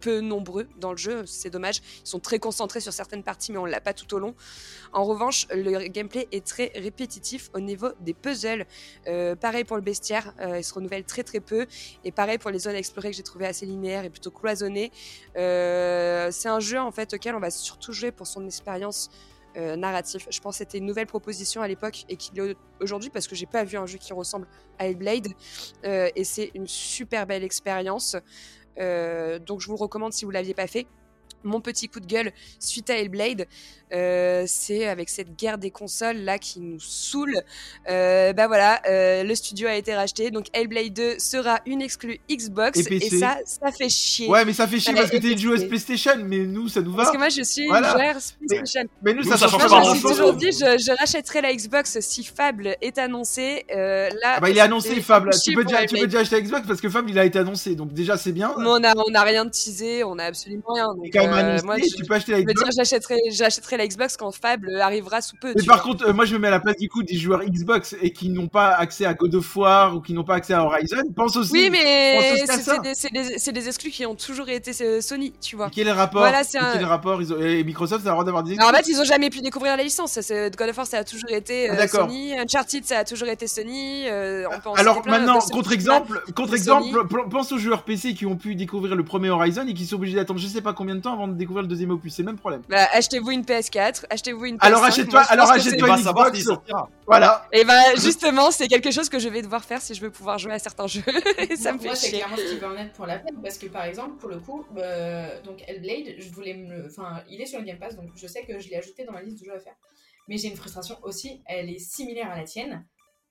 peu nombreux dans le jeu, c'est dommage. Ils sont très concentrés sur certaines parties, mais on l'a pas tout au long. En revanche, le gameplay est très répétitif au niveau des puzzles. Euh, pareil pour le bestiaire, euh, il se renouvelle très très peu. Et pareil pour les zones à explorer que j'ai trouvé assez linéaires et plutôt cloisonnées. Euh, c'est un jeu en fait auquel on va surtout jouer pour son expérience euh, narrative. Je pense que c'était une nouvelle proposition à l'époque et qu'il est aujourd'hui parce que j'ai pas vu un jeu qui ressemble à Hellblade. Euh, et c'est une super belle expérience. Euh, donc je vous le recommande si vous l'aviez pas fait. Mon petit coup de gueule suite à Hellblade, euh, c'est avec cette guerre des consoles là qui nous saoule. Euh, bah voilà, euh, le studio a été racheté, donc Hellblade 2 sera une exclue Xbox Et ça, ça fait chier. Ouais, mais ça fait chier Ouais, parce que t'es une joueuse PlayStation, mais nous, ça nous va. Parce que moi je suis Voilà. une joueur PlayStation. Mais nous, Nous, ça, ça change pas grand-chose. dis chose. aujourd'hui, je, je rachèterai la Xbox si Fable est annoncé. Euh, là, Ah bah, il est annoncé, Fable. Tu peux, déjà, tu peux déjà acheter la Xbox parce que Fable, il a été annoncé. Donc, déjà, c'est bien. Mais on a, on a rien de teasé, on a absolument rien. Donc, euh, moi, je, tu peux acheter la Xbox. j'achèterai, j'achèterai la Xbox quand Fable arrivera sous peu. Mais par vois. contre, euh, moi je me mets à la place du coup des joueurs Xbox et qui n'ont pas accès à God of War ou qui n'ont pas accès à Horizon. Pense aussi. Oui, mais c'est des, des- des exclus qui ont toujours été euh, Sony, tu vois. Et quel est le rapport Voilà, c'est Et un- Quel est le rapport Ils ont- et Microsoft, ça a le droit d'avoir des Alors, en fait, ils ont jamais pu découvrir la licence. God of War, ça a toujours été euh, Ah. Sony. Uncharted, ça a toujours été Sony. euh, on peut en Alors maintenant, contre-exemple, contre-exemple, pense aux joueurs PC qui ont pu découvrir le premier Horizon et qui sont obligés d'attendre je sais pas combien de temps avant de découvrir le deuxième opus. C'est le même problème. Bah, achetez-vous une PS4, achetez-vous une PS5. Alors achète-toi- alors achète-toi une savoir Xbox. Voilà. Et bah, justement, c'est quelque chose que je vais devoir faire si je veux pouvoir jouer à certains jeux. Et ça me moi, fait c'est chier. clairement ce qui va en être pour la peine parce que par exemple, pour le coup, euh, donc Hellblade, je voulais me le. Enfin, il est sur le Game Pass donc je sais que je l'ai ajouté dans ma liste de jeux à faire. Mais j'ai une frustration aussi, elle est similaire à la tienne,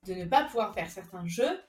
de ne pas pouvoir faire certains jeux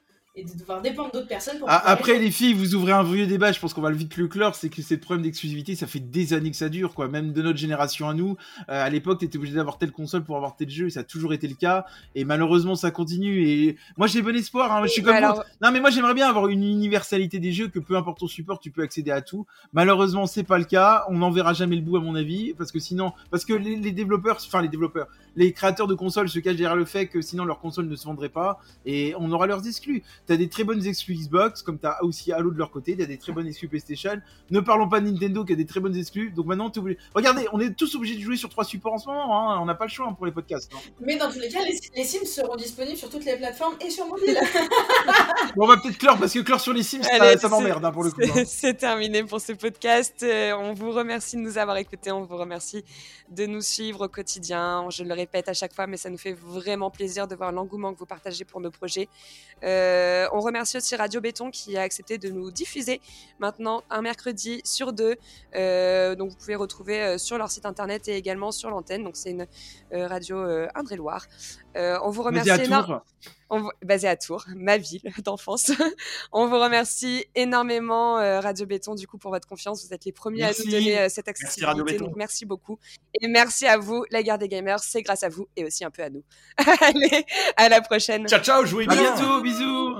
et de devoir dépendre d'autres personnes pour. Ah, Après les les filles, vous ouvrez un vieux débat. Je pense qu'on va le vite le clore. C'est que c'est le problème d'exclusivité. Ça fait des années que ça dure, quoi. Même de notre génération à nous. Euh, à l'époque, t'étais obligé d'avoir telle console pour avoir tel jeu. Et ça a toujours été le cas. Et malheureusement, ça continue. Et moi, j'ai bon espoir. hein. Je suis comme Alors. Non, mais moi, j'aimerais bien avoir une universalité des jeux que peu importe ton support, tu peux accéder à tout. Malheureusement, c'est pas le cas. On n'en verra jamais le bout, à mon avis, parce que sinon, parce que les, les développeurs, enfin les développeurs, les créateurs de consoles se cachent derrière le fait que sinon leur console ne se vendrait pas et on aura leurs exclus. T'as des très bonnes exclus Xbox, comme t'as aussi Halo de leur côté, t'as des très bonnes exclus PlayStation. Ne parlons pas de Nintendo qui a des très bonnes exclus. Donc maintenant, t'es obligé. Regardez, on est tous obligés de jouer sur trois supports en ce moment. Hein. On n'a pas le choix hein, pour les podcasts. hein. Mais dans tous les cas, les, les Sims seront disponibles sur toutes les plateformes et sur mobile. Bon, on va peut-être clore parce que clore sur les Sims, ça, Allez, ça m'emmerde hein, pour le coup. c'est- hein. C'est terminé pour ce podcast. Euh, on vous remercie de nous avoir écoutés. On vous remercie de nous suivre au quotidien. Je le répète à chaque fois, mais ça nous fait vraiment plaisir de voir l'engouement que vous partagez pour nos projets. Euh, on remercie aussi Radio Béton qui a accepté de nous diffuser maintenant un mercredi sur deux. Euh, donc vous pouvez retrouver euh, sur leur site internet et également sur l'antenne. Donc c'est une euh, radio Indre-et-Loire. On vous remercie énormément. Tours. On vous- basé à Tours, ma ville d'enfance. On vous remercie énormément, euh, Radio Béton, du coup, pour votre confiance. Vous êtes les premiers Merci. à nous donner euh, cette Radio accessibilité. Béton. donc, merci beaucoup. Et merci à vous, la guerre des gamers. C'est grâce à vous et aussi un peu à nous. Allez, à la prochaine. Ciao, ciao, jouez À bien. bientôt, bisous.